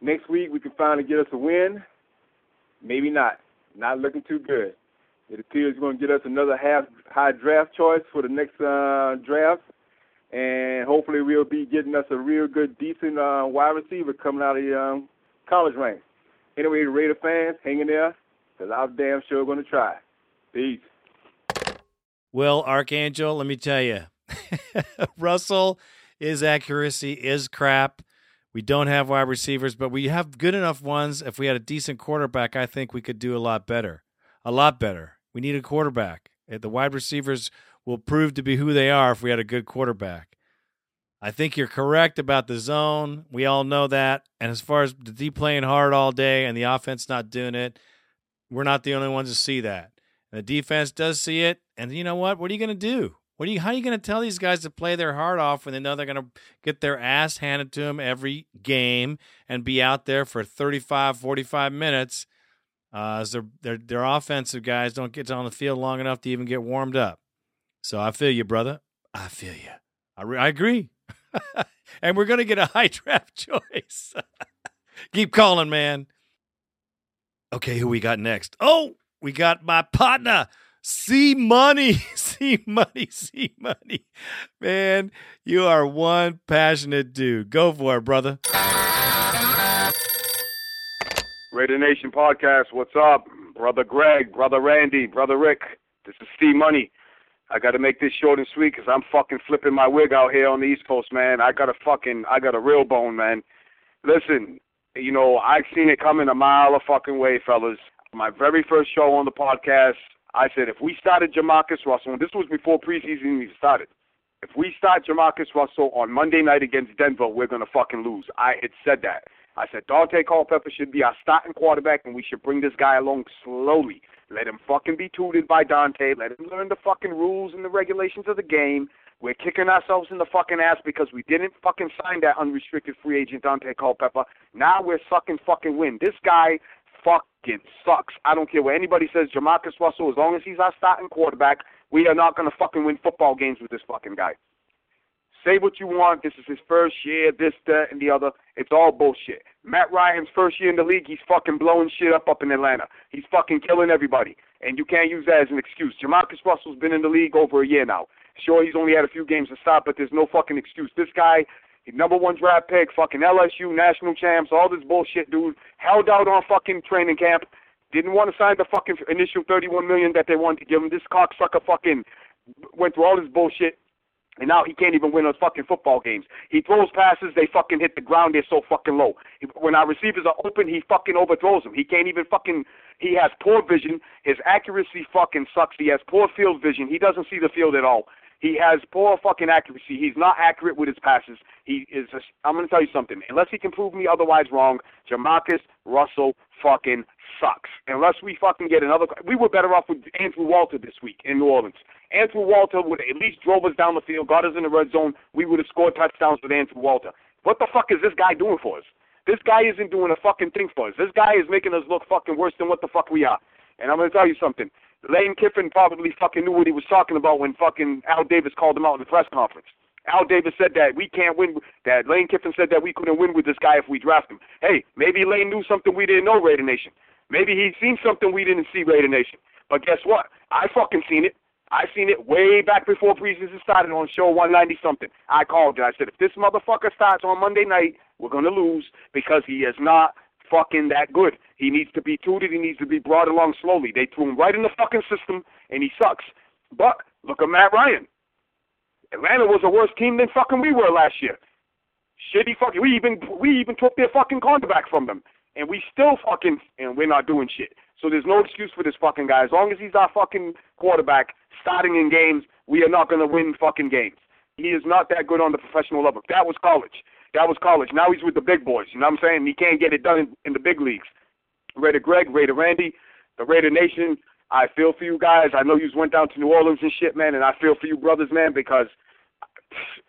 next week we can finally get us a win. Maybe not. Not looking too good. It appears you're going to get us another half high draft choice for the next uh, draft, and hopefully we'll be getting us a real good, decent uh, wide receiver coming out of the um, college ranks. Anyway, Raider fans, hang in there, because I'm damn sure going to try. Peace. Well, Archangel, let me tell you, [laughs] Russell, his accuracy is crap. We don't have wide receivers, but we have good enough ones. If we had a decent quarterback, I think we could do a lot better. A lot better. We need a quarterback. The wide receivers will prove to be who they are if we had a good quarterback. I think you're correct about the zone. We all know that. And as far as the D playing hard all day and the offense not doing it, we're not the only ones to see that. The defense does see it. And you know what? What are you going to do? What are you? How are you going to tell these guys to play their heart off when they know they're going to get their ass handed to them every game and be out there for 35, 45 minutes? Uh, as their, their their offensive guys don't get on the field long enough to even get warmed up. So I feel you, brother. I feel you. I, re- I agree. [laughs] and we're going to get a high [laughs] draft choice. [laughs] Keep calling, man. Okay, who we got next? Oh, we got my partner, C Money. C Money, C Money. Man, you are one passionate dude. Go for it, brother. Raider Nation podcast. What's up, brother Greg, brother Randy, brother Rick? This is C Money. I got to make this short and sweet because I'm fucking flipping my wig out here on the East Coast, man. I got a fucking, I got a real bone, man. Listen, you know, I've seen it coming a mile a fucking way, fellas. My very first show on the podcast, I said if we started Jamarcus Russell, and this was before preseason even started, if we start Jamarcus Russell on Monday night against Denver, we're gonna fucking lose. I had said that. I said Daunte Culpepper should be our starting quarterback, and we should bring this guy along slowly. Let him fucking be tutored by Daunte. Let him learn the fucking rules and the regulations of the game. We're kicking ourselves in the fucking ass because we didn't fucking sign that unrestricted free agent Daunte Culpepper. Now we're sucking fucking win. This guy fucking sucks. I don't care what anybody says. Jamarcus Russell, as long as he's our starting quarterback, we are not going to fucking win football games with this fucking guy. Say what you want. This is his first year, this, that, and the other. It's all bullshit. Matt Ryan's first year in the league, he's fucking blowing shit up up in Atlanta. He's fucking killing everybody. And you can't use that as an excuse. Jamarcus Russell's been in the league over a year now. Sure, he's only had a few games to start, but there's no fucking excuse. This guy, number one draft pick, fucking LSU, national champs, all this bullshit, dude. Held out on fucking training camp. Didn't want to sign the fucking initial 31 million that they wanted to give him. This cocksucker fucking went through all this bullshit. And now he can't even win those fucking football games. He throws passes, they fucking hit the ground, they're so fucking low. When our receivers are open, he fucking overthrows them. He can't even fucking, he has poor vision. His accuracy fucking sucks. He has poor field vision. He doesn't see the field at all. He has poor fucking accuracy. He's not accurate with his passes. He is. A, I'm going to tell you something. Unless he can prove me otherwise wrong, Jamarcus Russell fucking sucks. Unless we fucking get another. We were better off with Andrew Walter this week in New Orleans. Andrew Walter would at least drove us down the field, got us in the red zone. We would have scored touchdowns with Andrew Walter. What the fuck is this guy doing for us? This guy isn't doing a fucking thing for us. This guy is making us look fucking worse than what the fuck we are. And I'm to tell you something. Lane Kiffin probably fucking knew what he was talking about when fucking Al Davis called him out in the press conference. Al Davis said that we can't win. That Lane Kiffin said that we couldn't win with this guy if we draft him. Hey, maybe Lane knew something we didn't know, Raider Nation. Maybe he seen something we didn't see, Raider Nation. But guess what? I fucking seen it. I seen it way back before preseason started on show 190 something. I called it. I said, if this motherfucker starts on Monday night, we're gonna lose because he is not fucking that good. He needs to be tutored. He needs to be brought along slowly. They threw him right in the fucking system, and he sucks. But look at Matt Ryan. Atlanta was a worse team than fucking we were last year. Shitty fucking. We even we even took their fucking cornerback from them, and we still fucking and we're not doing shit. So there's no excuse for this fucking guy. As long as he's our fucking quarterback, starting in games, we are not gonna win fucking games. He is not that good on the professional level. That was college. That was college. Now he's with the big boys. You know what I'm saying? He can't get it done in, in the big leagues. Raider Greg, Raider Randy, the Raider Nation. I feel for you guys. I know you went down to New Orleans and shit, man, and I feel for you brothers, man, because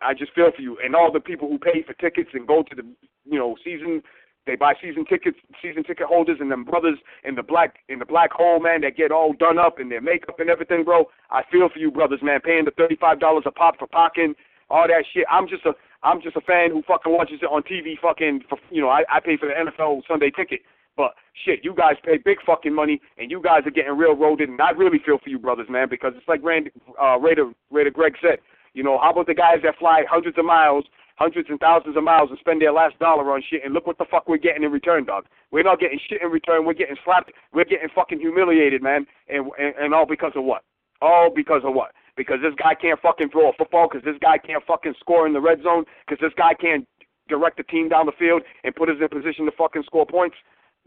I just feel for you and all the people who pay for tickets and go to the you know season. They buy season tickets, season ticket holders, and them brothers in the black in the black hole, man, that get all done up in their makeup and everything, bro. I feel for you brothers, man, paying the thirty five dollars a pop for parking, all that shit. I'm just a I'm just a fan who fucking watches it on TV. Fucking, for, you know, I, I pay for the NFL Sunday ticket. But shit, you guys pay big fucking money, and you guys are getting railroaded. And I really feel for you brothers, man, because it's like Randy, uh, Raider, Raider Greg said. You know, how about the guys that fly hundreds of miles, hundreds and thousands of miles, and spend their last dollar on shit, and look what the fuck we're getting in return, dog. We're not getting shit in return. We're getting slapped. We're getting fucking humiliated, man, and and, and all because of what? All because of what? Because this guy can't fucking throw a football. Because this guy can't fucking score in the red zone. Because this guy can't direct the team down the field and put us in position to fucking score points.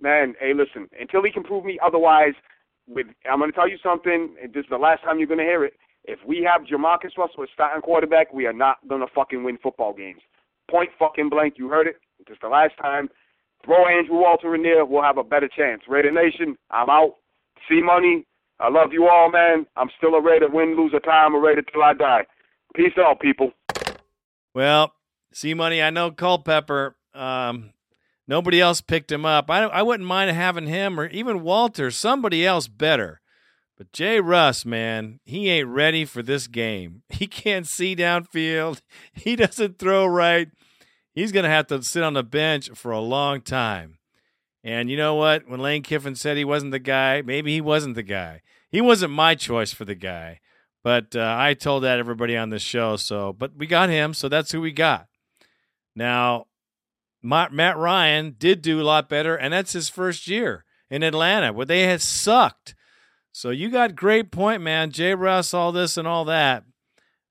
Man, hey, listen. Until he can prove me otherwise, with I'm going to tell you something. And this is the last time you're going to hear it. If we have Jamarcus Russell as starting quarterback, we are not going to fucking win football games. Point fucking blank. You heard it. Is the last time. Throw Andrew Walter in there. We'll have a better chance. Raider Nation, I'm out. C Money. I love you all, man. I'm still a Raider. Win, lose, or tie. I'm a Raider till I die. Peace out, people. Well, see, money. I know Culpepper. Um, nobody else picked him up. I I wouldn't mind having him or even Walter. Somebody else better. But Jay Russ, man, he ain't ready for this game. [laughs] He can't see downfield. [laughs] He doesn't throw right. He's gonna have to sit on the bench for a long time. And you know what? When Lane Kiffin said he wasn't the guy, maybe he wasn't the guy. He wasn't my choice for the guy. But uh, I told that everybody on the show. So, but we got him, so that's who we got. Now, Matt Ryan did do a lot better, and that's his first year in Atlanta, where they had sucked. So you got great point, man. Jay Russ, all this and all that.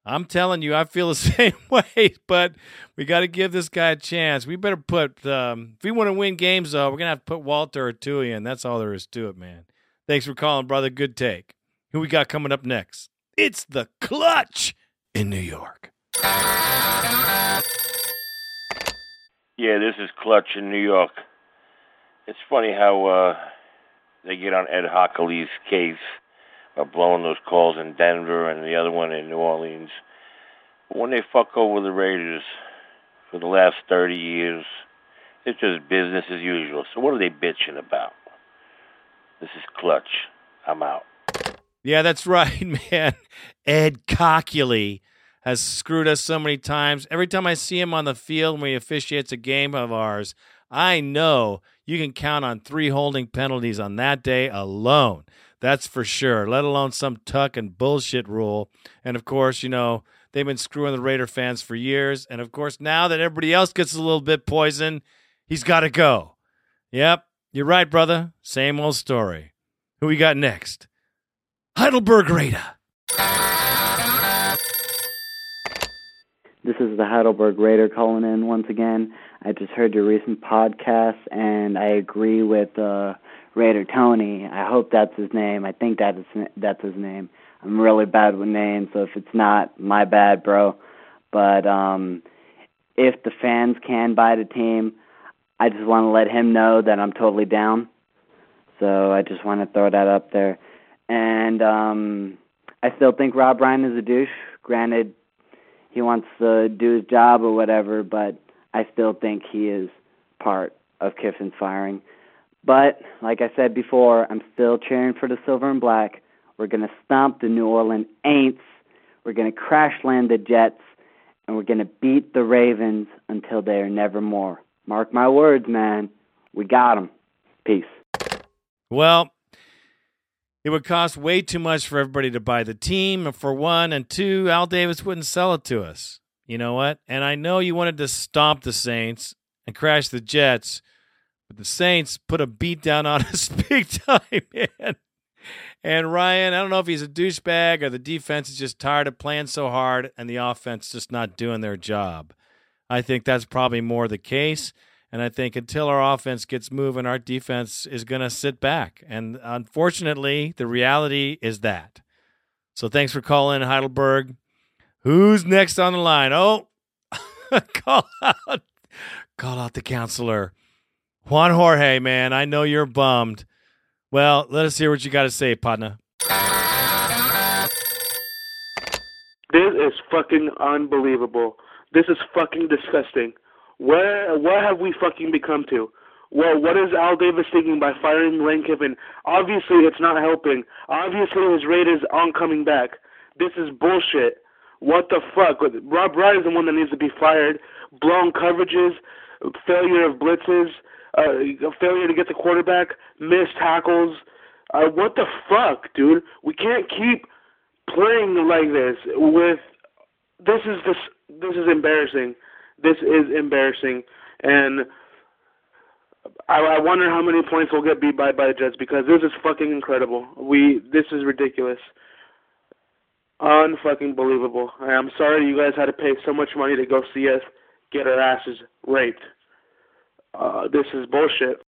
I'm telling you, I feel [laughs] the same way. But we got to give this guy a chance. We better put. Um, if we want to win games, though, we're gonna have to put Walter or Tui in. That's all there is to it, man. Thanks for calling, brother. Good take. Who we got coming up next? It's the clutch in New York. Yeah, this is Clutch in New York. It's funny how uh, they get on Ed Hochuli's case about blowing those calls in Denver and the other one in New Orleans. But when they fuck over the Raiders for the last 30 years, it's just business as usual. So what are they bitching about? This is Clutch. I'm out. Yeah, that's right, [laughs] man. Ed Hochuli has screwed us so many times. Every time I see him on the field when he officiates a game of ours, I know you can count on three holding penalties on that day alone. That's for sure, let alone some tuck and bullshit rule. And of course, you know, they've been screwing the Raider fans for years. And of course, now that everybody else gets a little bit poisoned, he's got to go. Yep, you're right, brother. Same old story. Who we got next? Heidelberg Raider. This is the Heidelberg Raider calling in once again. I just heard your recent podcast, and I agree with uh, Raider Tony. I hope that's his name. I think that is that's his name. I'm really bad with names, so if it's not, my bad, bro. But um, if the fans can buy the team, I just want to let him know that I'm totally down. So I just want to throw that up there. And um, I still think Rob Ryan is a douche. Granted, he wants to do his job or whatever, but I still think he is part of Kiffin's firing. But like I said before, I'm still cheering for the silver and black. We're going to stomp the New Orleans Aints. We're going to crash land the Jets, and we're going to beat the Ravens until they are never more. Mark my words, man. We got them. Peace. Well, it would cost way too much for everybody to buy the team, for one, and two, Al Davis wouldn't sell it to us. You know what? And I know you wanted to stomp the Saints and crash the Jets, but the Saints put a beat down on us [laughs] big time, man. And Ryan, I don't know if he's a douchebag or the defense is just tired of playing so hard and the offense just not doing their job. I think that's probably more the case. And I think until our offense gets moving, our defense is going to sit back. And unfortunately, the reality is that. So thanks for calling, Heidelberg. Who's next on the line? Oh, [laughs] call out, call out the counselor, Juan Jorge. Man, I know you're bummed. Well, let us hear what you got to say, partner. This is fucking unbelievable. This is fucking disgusting. Where what have we fucking become to? Well, what is Al Davis thinking by firing Lane Kiffin? Obviously, it's not helping. Obviously, his Raiders aren't coming back. This is bullshit. What the fuck? Rob Ryan is the one that needs to be fired. Blown coverages, failure of blitzes, uh, failure to get the quarterback, missed tackles. Uh, what the fuck, dude? We can't keep playing like this. With this is this this is embarrassing. This is embarrassing, and I, I wonder how many points we'll get beat by by the Jets because this is fucking incredible. We this is ridiculous, unfucking believable. I'm sorry you guys had to pay so much money to go see us get our asses raped. Uh, this is bullshit.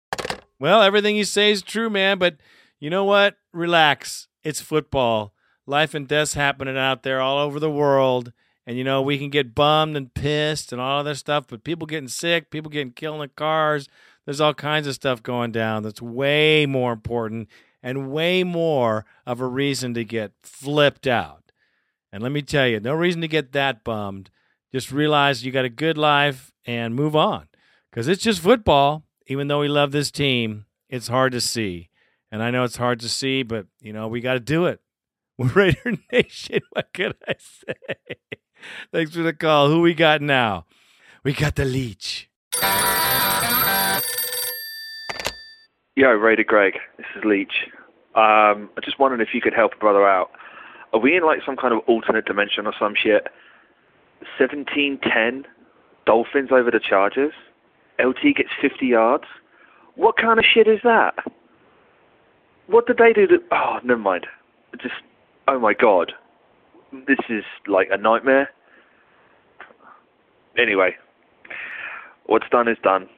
Well, everything you say is true, man, but you know what? Relax. It's football. Life and death's happening out there all over the world. And you know, we can get bummed and pissed and all other stuff, but people getting sick, people getting killed in cars, there's all kinds of stuff going down that's way more important and way more of a reason to get flipped out. And let me tell you, no reason to get that bummed. Just realize you got a good life and move on. Because it's just football. Even though we love this team, it's hard to see. And I know it's hard to see, but, you know, we got to do it. [laughs] We're Raider [laughs] Nation. What could I say? [laughs] Thanks for the call. Who we got now? We got the leech. Yo, Raider Greg, this is Leach. Um, I just wondered if you could help a brother out. Are we in like some kind of alternate dimension or some shit? 17-10, Dolphins over the Chargers. LT gets 50 yards. What kind of shit is that? What did they do? To, oh, never mind. Just, oh my god, this is like a nightmare. Anyway, what's done is done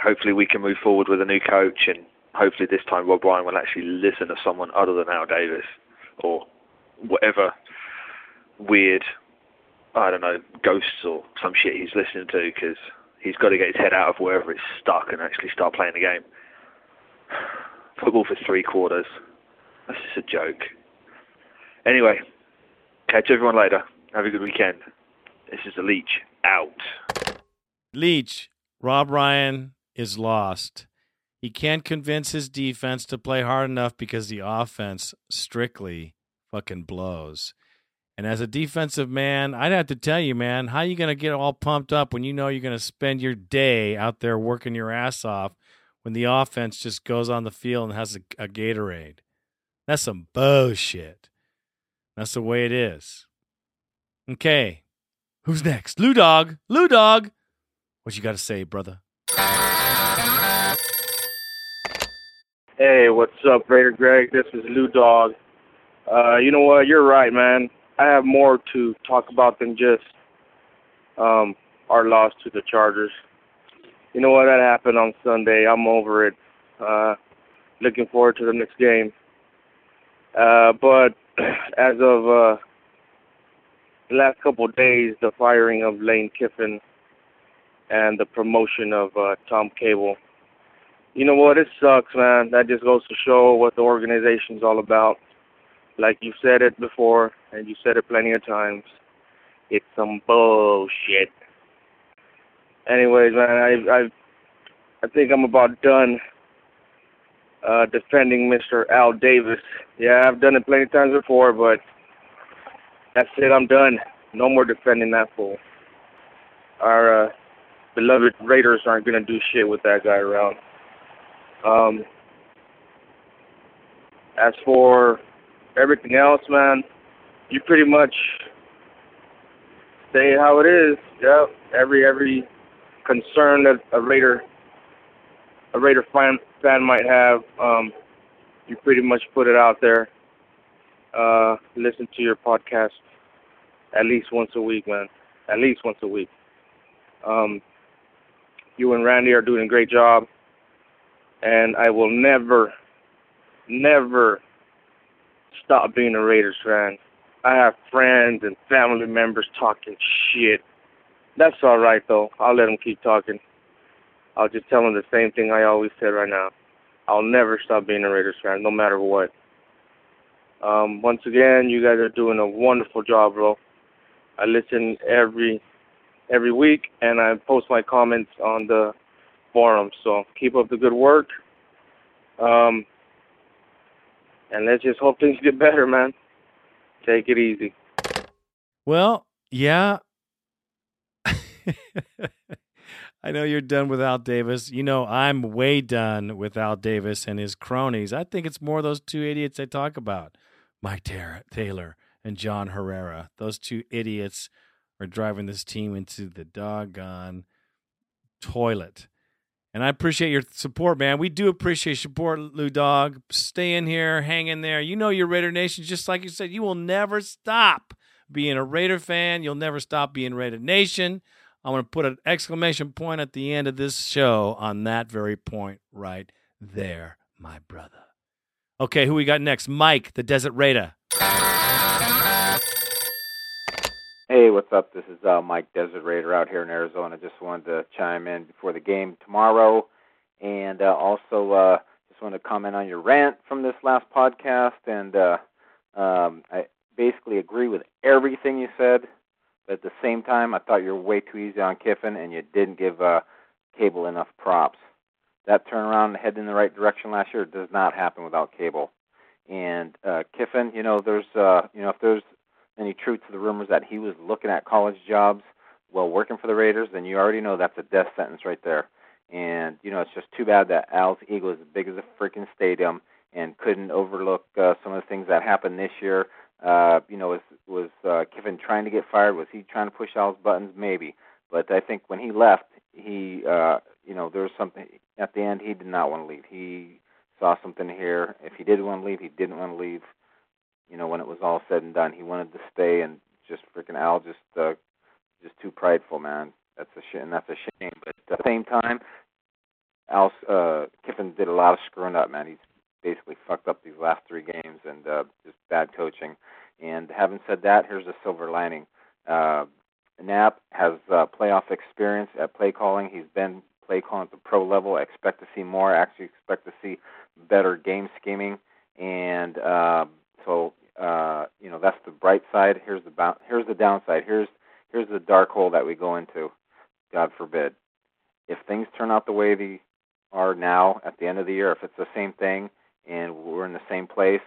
hopefully we can move forward with a new coach, and hopefully this time Rob Ryan will actually listen to someone other than Al Davis or whatever weird, I don't know, ghosts or some shit he's listening to because he's got to get his head out of wherever it's stuck and actually start playing the game. [sighs] Football for three quarters. That's just a joke. Anyway, catch everyone later. Have a good weekend. This is the Leech out. Leech, Rob Ryan is lost. He can't convince his defense to play hard enough because the offense strictly fucking blows. And as a defensive man, I'd have to tell you, man, how you going to get all pumped up when you know you're going to spend your day out there working your ass off when the offense just goes on the field and has a, a Gatorade? That's some bullshit. That's the way it is. Okay. Who's next? Lou Dog. Lou Dog. What you got to say, brother? Hey, what's up, Raider Greg? This is Lou Dog. Uh, you know what? You're right, man. I have more to talk about than just um, our loss to the Chargers. You know what? That happened on Sunday. I'm over it. Uh, looking forward to the next game. Uh, but [clears throat] as of uh, the last couple of days, the firing of Lane Kiffin and the promotion of uh, Tom Cable. You know what? It sucks, man. That just goes to show what the organization's all about. Like you said it before, and you said it plenty of times. It's some bullshit. Anyways, man, I I I think I'm about done uh, defending Mr. Al Davis. Yeah, I've done it plenty of times before, but that's it. I'm done. No more defending that fool. Our uh, beloved Raiders aren't gonna do shit with that guy around. Um, as for everything else, man, you pretty much say how it is. Yep. Every every concern that a Raider a Raider fan fan might have, um, you pretty much put it out there. Uh, listen to your podcast at least once a week, man. At least once a week. Um, you and Randy are doing a great job, and I will never, never stop being a Raiders fan. I have friends and family members talking shit. That's all right though. I'll let them keep talking. I'll just tell them the same thing I always said right now. I'll never stop being a Raiders fan, no matter what. Um, once again, you guys are doing a wonderful job, bro. I listen every every week, and I post my comments on the forum. So keep up the good work. Um, and let's just hope things get better, man. Take it easy. Well, yeah. [laughs] I know you're done with Al Davis. You know, I'm way done with Al Davis and his cronies. I think it's more those two idiots I talk about Mike Taylor and John Herrera. Those two idiots are driving this team into the doggone toilet. And I appreciate your support, man. We do appreciate support, Lou Dog. Stay in here, hang in there. You know your Raider Nation, just like you said, you will never stop being a Raider fan. You'll never stop being Raider Nation. I'm going to put an exclamation point at the end of this show on that very point right there, my brother. Okay, who we got next? Mike, the Desert Raider. What's up? This is uh, Mike Desert Raider out here in Arizona. Just wanted to chime in before the game tomorrow, and uh, also uh, just wanted to comment on your rant from this last podcast. And uh, um, I basically agree with everything you said, but at the same time, I thought you were way too easy on Kiffin, and you didn't give uh, Cable enough props. That turnaround and head in the right direction last year does not happen without Cable. And uh, Kiffin, you know, there's, uh, you know, if there's any truth to the rumors that he was looking at college jobs while working for the Raiders, then you already know that's a death sentence right there. And you know, it's just too bad that Al's ego is as big as a freaking stadium and couldn't overlook uh, some of the things that happened this year. Uh, you know, was was uh, Kiffin trying to get fired? Was he trying to push Al's buttons? Maybe. But I think when he left, he, uh, you know, there was something at the end. He did not want to leave. He saw something here. If he did want to leave, he didn't want to leave you know, when it was all said and done, he wanted to stay, and just freaking Al just uh, just too prideful, man. That's a shame, and that's a shame. But at the same time, Al uh, Kiffin did a lot of screwing up, man. He's basically fucked up these last three games, and uh, just bad coaching. And having said that, here's a silver lining. Uh, Knapp has uh, playoff experience at play calling. He's been play calling at the pro level. I expect to see more. I actually expect to see better game scheming. And uh, so uh, you know that's the bright side. Here's the boun- here's the downside. Here's here's the dark hole that we go into. God forbid. If things turn out the way they are now at the end of the year, if it's the same thing and we're in the same place,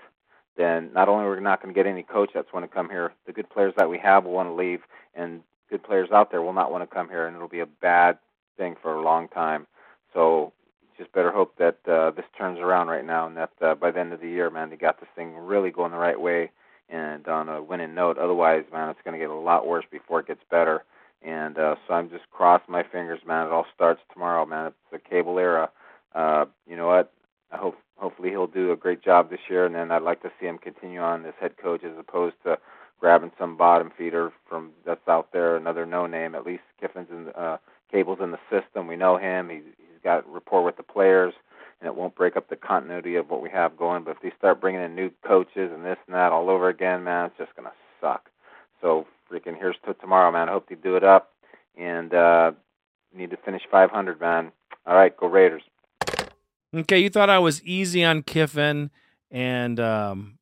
then not only are we not going to get any coach that's want to come here, the good players that we have will want to leave, and good players out there will not want to come here, and it'll be a bad thing for a long time. So just better hope that uh, this turns around right now, and that uh, by the end of the year, man, they got this thing really going the right way and on a winning note. Otherwise, man, it's going to get a lot worse before it gets better. And uh, so I'm just crossing my fingers, man. It all starts tomorrow, man. It's the cable era. Uh, you know what? I hope hopefully he'll do a great job this year. And then I'd like to see him continue on as head coach as opposed to grabbing some bottom feeder from that's out there, another no name. At least Kiffin's in the, uh, Cable's in the system. We know him. He's got rapport with the players, and it won't break up the continuity of what we have going. But if they start bringing in new coaches and this and that all over again, man, it's just gonna suck. So freaking here's to tomorrow, man. I hope they do it up, and uh, need to finish 500, man. All right, go Raiders. Okay, you thought I was easy on Kiffin, and um,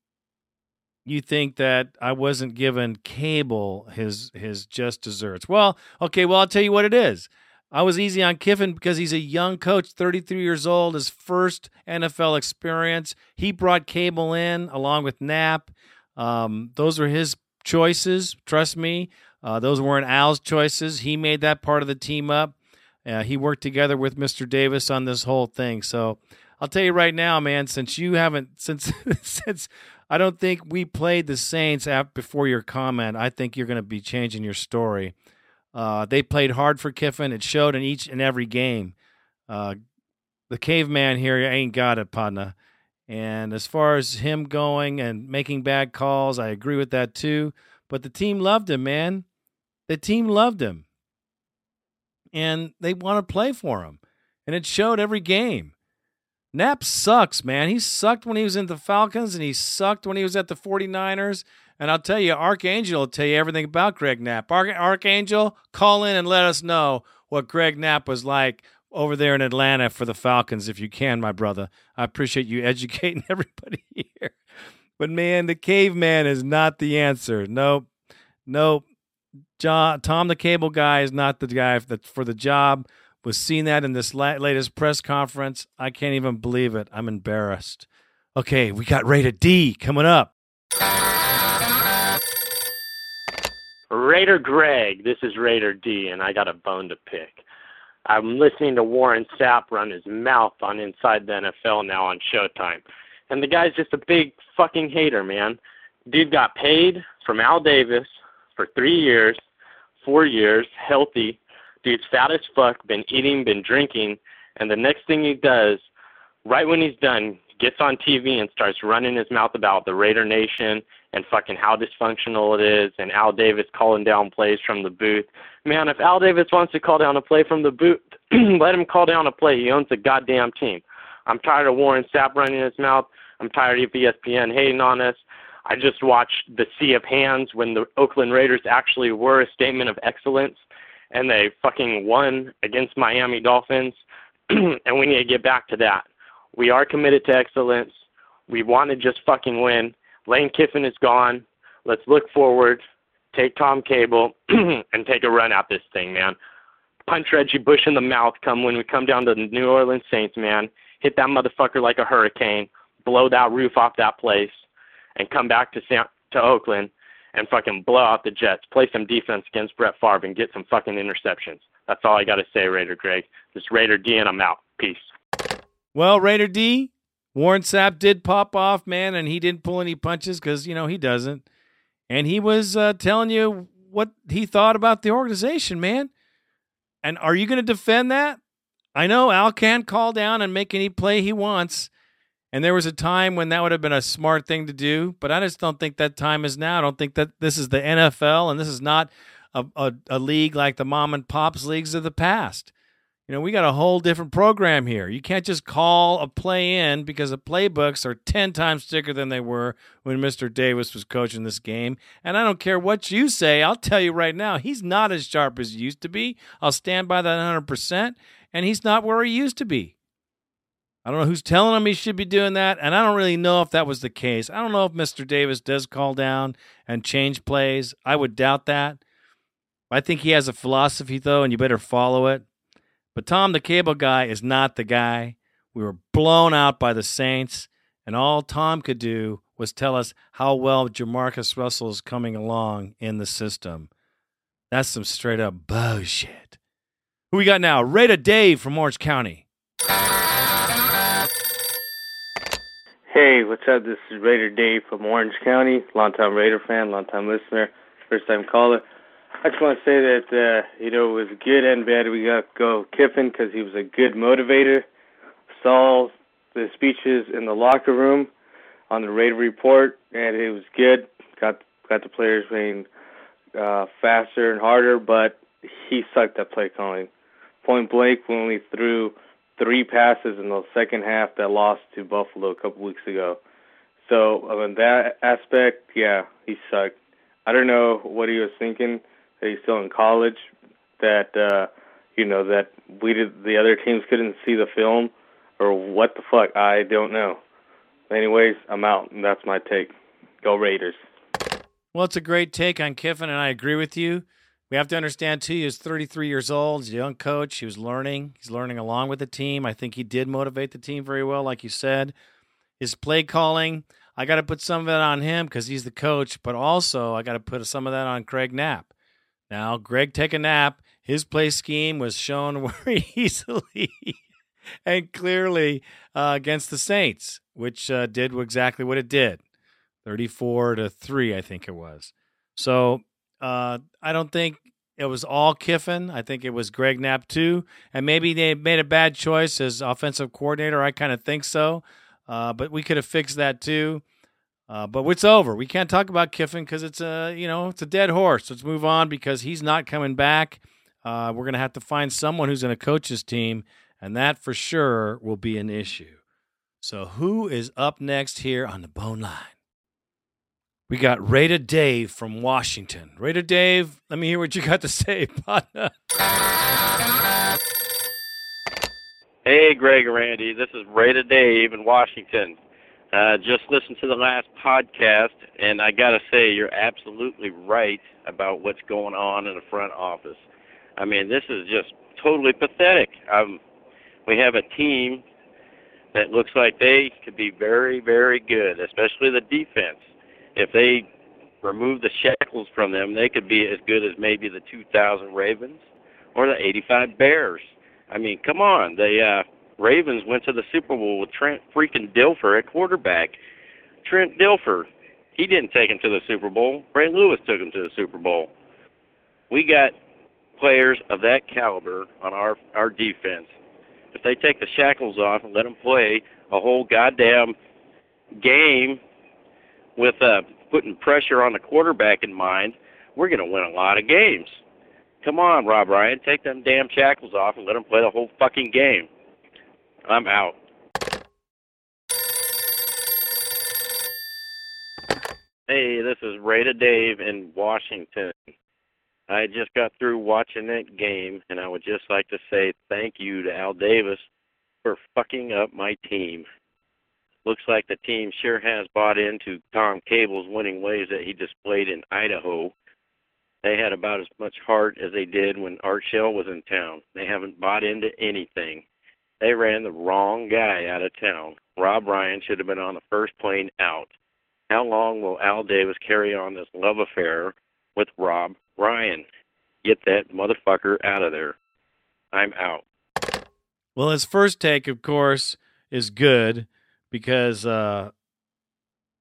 you think that I wasn't giving Cable his his just desserts. Well, okay, well I'll tell you what it is. I was easy on Kiffin because he's a young coach, 33 years old, his first NFL experience. He brought Cable in along with Knapp. Um, those were his choices. Trust me, uh, those weren't Al's choices. He made that part of the team up. Uh, he worked together with Mr. Davis on this whole thing. So I'll tell you right now, man. Since you haven't, [laughs] since since I don't think we played the Saints after, before your comment, I think you're going to be changing your story. Uh, they played hard for Kiffin. It showed in each and every game. Uh, the caveman here ain't got it, Padna. And as far as him going and making bad calls, I agree with that too. But the team loved him, man. The team loved him. And they want to play for him. And it showed every game. Knapp sucks, man. He sucked when he was in the Falcons and he sucked when he was at the 49ers. And I'll tell you, Archangel will tell you everything about Greg Knapp. Arch- Archangel, call in and let us know what Greg Knapp was like over there in Atlanta for the Falcons, if you can, my brother. I appreciate you [laughs] educating everybody here. But man, the caveman is not the answer. Nope. Nope. John, Tom the Cable guy is not the guy the, for the job. Was seeing that in this la- latest press conference. I can't even believe it. I'm embarrassed. Okay, we got Raider D coming up. Raider Greg, this is Raider D, and I got a bone to pick. I'm listening to Warren Sapp run his mouth on Inside the NFL now on Showtime. And the guy's just a big fucking hater, man. Dude got paid from Al Davis for three years, four years, healthy. Dude's fat as fuck, been eating, been drinking, and the next thing he does, right when he's done, gets on TV and starts running his mouth about the Raider Nation and fucking how dysfunctional it is, and Al Davis calling down plays from the booth. Man, if Al Davis wants to call down a play from the booth, [clears throat] let him call down a play. He owns the goddamn team. I'm tired of Warren Sapp running his mouth. I'm tired of ESPN hating on us. I just watched the Sea of Hands when the Oakland Raiders actually were a statement of excellence, and they fucking won against Miami Dolphins, [clears throat] and we need to get back to that. We are committed to excellence. We want to just fucking win. Lane Kiffin is gone. Let's look forward, take Tom Cable, [clears throat] and take a run at this thing, man. Punch Reggie Bush in the mouth come when we come down to the New Orleans Saints, man. Hit that motherfucker like a hurricane. Blow that roof off that place, and come back to San, to Oakland and fucking blow out the Jets. Play some defense against Brett Favre and get some fucking interceptions. That's all I got to say, Raider Greg. Is Raider D, and I'm out. Peace. Well, Raider D, Warren Sapp did pop off, man, and he didn't pull any punches because, you know, he doesn't. And he was uh, telling you what he thought about the organization, man. And are you going to defend that? I know Al can't call down and make any play he wants. And there was a time when that would have been a smart thing to do, but I just don't think that time is now. I don't think that this is the NFL and this is not a, a, a league like the mom and pops leagues of the past. You know, we got a whole different program here. You can't just call a play in because the playbooks are 10 times thicker than they were when Mr. Davis was coaching this game. And I don't care what you say, I'll tell you right now, he's not as sharp as he used to be. I'll stand by that 100%. And he's not where he used to be. I don't know who's telling him he should be doing that, and I don't really know if that was the case. I don't know if Mr. Davis does call down and change plays. I would doubt that. I think he has a philosophy, though, and you better follow it. But Tom, the cable guy, is not the guy. We were blown out by the Saints, and all Tom could do was tell us how well Jamarcus Russell is coming along in the system. That's some straight up bullshit. Who we got now? Raider Dave from Orange County. Hey, what's up? This is Raider Dave from Orange County, longtime Raider fan, longtime listener, first time caller. I just want to say that uh, you know it was good and bad. We got to go Kiffin because he was a good motivator. Saul the speeches in the locker room on the Raider report, and it was good. Got got the players playing uh, faster and harder, but he sucked at play calling. Point blank, when we threw three passes in the second half that lost to Buffalo a couple weeks ago. So in that aspect, yeah, he sucked. I don't know what he was thinking that he's still in college, that uh, you know that we did the other teams couldn't see the film, or what the fuck. I don't know. Anyways, I'm out, and that's my take. Go Raiders. Well, it's a great take on Kiffin, and I agree with you. We have to understand too. He was 33 years old. He's a young coach. He was learning. He's learning along with the team. I think he did motivate the team very well, like you said. His play calling, I got to put some of that on him because he's the coach, but also I got to put some of that on Craig Knapp. Now, Greg take a nap. His play scheme was shown [laughs] very easily and clearly uh, against the Saints, which uh, did exactly what it did 34 to 3, I think it was. So uh, I don't think it was all Kiffin. I think it was Greg Knapp too. And maybe they made a bad choice as offensive coordinator. I kind of think so. Uh, but we could have fixed that too. Uh, but it's over. We can't talk about Kiffin because it's a you know it's a dead horse. Let's move on because he's not coming back. Uh, we're gonna have to find someone who's to coach his team, and that for sure will be an issue. So who is up next here on the bone line? We got Raider Dave from Washington. Raider Dave, let me hear what you got to say. [laughs] Hey, Greg and Randy. This is Raider Dave in Washington. Uh, just listened to the last podcast, and I got to say, you're absolutely right about what's going on in the front office. I mean, this is just totally pathetic. Um, we have a team that looks like they could be very, very good, especially the defense. If they remove the shackles from them, they could be as good as maybe the 2000 Ravens or the 85 Bears. I mean, come on. The uh, Ravens went to the Super Bowl with Trent freaking Dilfer at quarterback. Trent Dilfer, he didn't take him to the Super Bowl. Ray Lewis took him to the Super Bowl. We got players of that caliber on our our defense. If they take the shackles off and let them play a whole goddamn game with uh, putting pressure on the quarterback in mind, we're going to win a lot of games. Come on, Rob Ryan, take them damn shackles off and let them play the whole fucking game. I'm out. Hey, this is Raider Dave in Washington. I just got through watching that game, and I would just like to say thank you to Al Davis for fucking up my team. Looks like the team sure has bought into Tom Cable's winning ways that he displayed in Idaho. They had about as much heart as they did when Art Shell was in town. They haven't bought into anything. They ran the wrong guy out of town. Rob Ryan should have been on the first plane out. How long will Al Davis carry on this love affair with Rob Ryan? Get that motherfucker out of there. I'm out. Well, his first take, of course, is good because uh,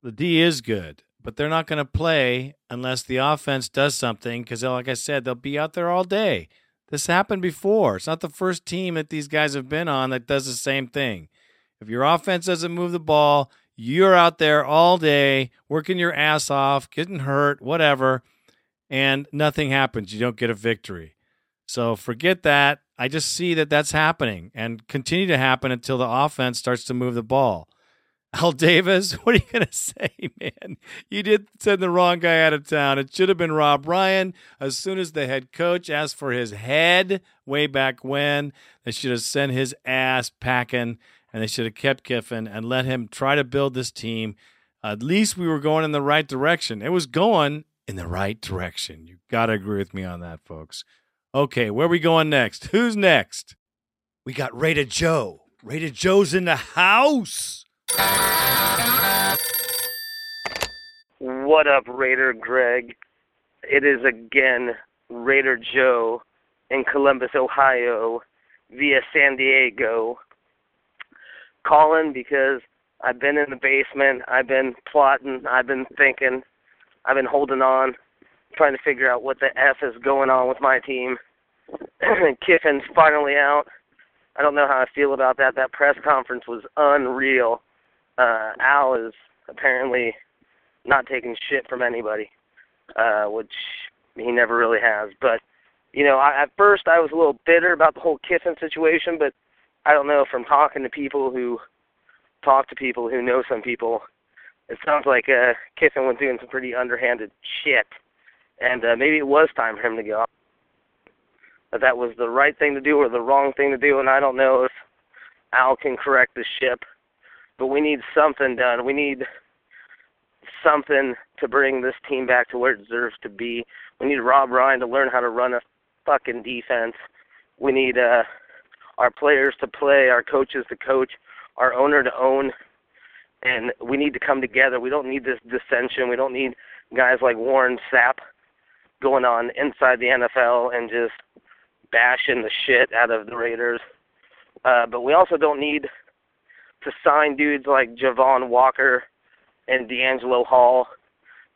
the D is good, but they're not going to play unless the offense does something because, like I said, they'll be out there all day. This happened before. It's not the first team that these guys have been on that does the same thing. If your offense doesn't move the ball, you're out there all day working your ass off, getting hurt, whatever, and nothing happens. You don't get a victory. So forget that. I just see that that's happening and continue to happen until the offense starts to move the ball. Al Davis, [laughs] what are you going to say, man? You did send the wrong guy out of town. It should have been Rob Ryan. As soon as the head coach asked for his head way back when, they should have sent his ass packing and they should have kept Kiffin and let him try to build this team. At least we were going in the right direction. It was going in the right direction. You got to agree with me on that, folks. Okay, where are we going next? Who's next? We got Raider Joe. Raider Joe's in the house. What up, Raider Greg? It is again Raider Joe in Columbus, Ohio, via San Diego. Calling because I've been in the basement, I've been plotting, I've been thinking, I've been holding on, trying to figure out what the F is going on with my team. [clears throat] Kiffin's finally out. I don't know how I feel about that. That press conference was unreal. Uh, Al is apparently not taking shit from anybody, uh, which he never really has. But you know, I, at first I was a little bitter about the whole Kiffin situation, but I don't know from talking to people who talk to people who know some people, it sounds like uh, Kiffin was doing some pretty underhanded shit, and uh, maybe it was time for him to go. But that was the right thing to do or the wrong thing to do, and I don't know if Al can correct the ship. But we need something done. We need something to bring this team back to where it deserves to be. We need Rob Ryan to learn how to run a fucking defense. We need uh our players to play, our coaches to coach, our owner to own, and we need to come together. We don't need this dissension. We don't need guys like Warren Sapp going on inside the NFL and just bashing the shit out of the Raiders. Uh, but we also don't need to sign dudes like Javon Walker and DeAngelo Hall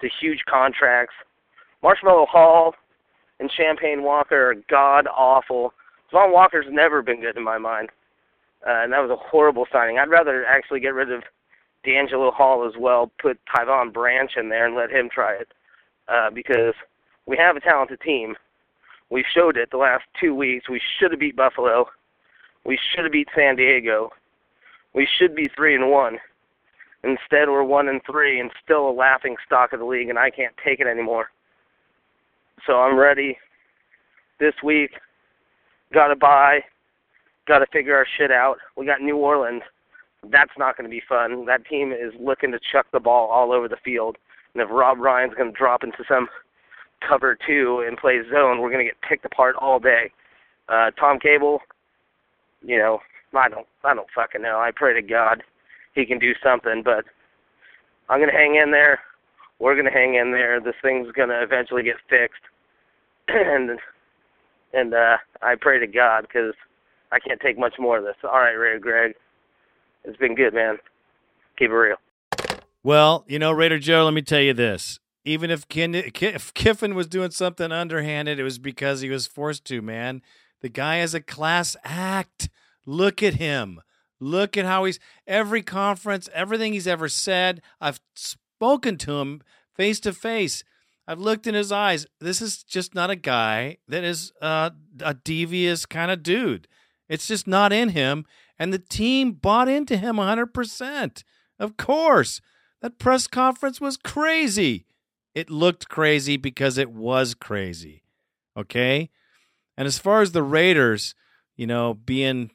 to huge contracts. Marshmallow Hall and Champagne Walker are god awful. Javon Walker's never been good in my mind, uh, and that was a horrible signing. I'd rather actually get rid of DeAngelo Hall as well, put Tyvon Branch in there and let him try it, uh, because we have a talented team. We showed it the last two weeks. We should have beat Buffalo. We should have beat San Diego. We should be three and one. Instead, we're one and three and still a laughing stock of the league, and I can't take it anymore. So I'm ready this week. Got to buy. Got to figure our shit out. We got New Orleans. That's not going to be fun. That team is looking to chuck the ball all over the field. And if Rob Ryan's going to drop into some cover two and play zone, we're going to get picked apart all day. Uh, Tom Cable, you know, I don't, I don't fucking know. I pray to God he can do something, but I'm to hang in there. We're to hang in there. This thing's to eventually get fixed, [clears throat] and and uh, I pray to God because I can't take much more of this. All right, Ray Greg, it's been good, man. Keep it real. Well, you know, Raider Joe, let me tell you this. Even if, Ken, if Kiffin was doing something underhanded, it was because he was forced to, man. The guy is a class act. Look at him. Look at how he's every conference, everything he's ever said. I've spoken to him face to face. I've looked in his eyes. This is just not a guy that is uh, a devious kind of dude. It's just not in him. And the team bought into him 100%. Of course. That press conference was crazy. It looked crazy because it was crazy. Okay? And as far as the Raiders, you know, being,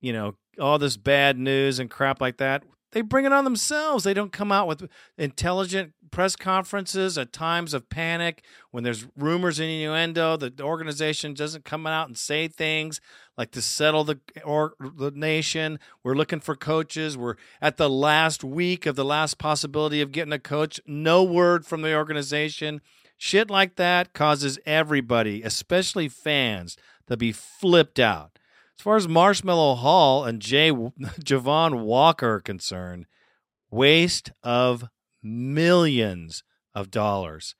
you know, all this bad news and crap like that, they bring it on themselves. They don't come out with intelligent press conferences at times of panic when there's rumors and innuendo. The organization doesn't come out and say things like to settle the or the nation. We're looking for coaches. We're at the last week of the last possibility of getting a coach. No word from the organization. Shit like that causes everybody, especially fans, to be flipped out. As far as Marshmallow Hall and Jay [laughs] Javon Walker are concerned, waste of millions of dollars.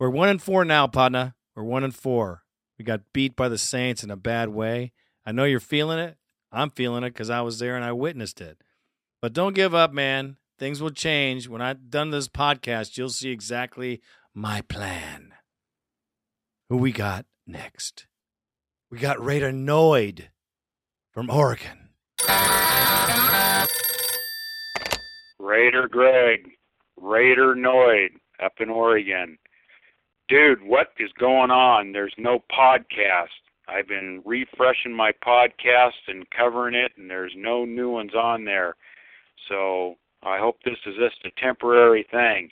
We're one and four now, Padna. We're one and four. We got beat by the Saints in a bad way. I know you're feeling it. I'm feeling it because I was there and I witnessed it. But don't give up, man. Things will change. When I've done this podcast, you'll see exactly my plan. Who we got next? We got Raider Noid from Oregon. Raider Greg, Raider Noid up in Oregon. Dude, what is going on? There's no podcast. I've been refreshing my podcast and covering it, and there's no new ones on there. So I hope this is just a temporary thing.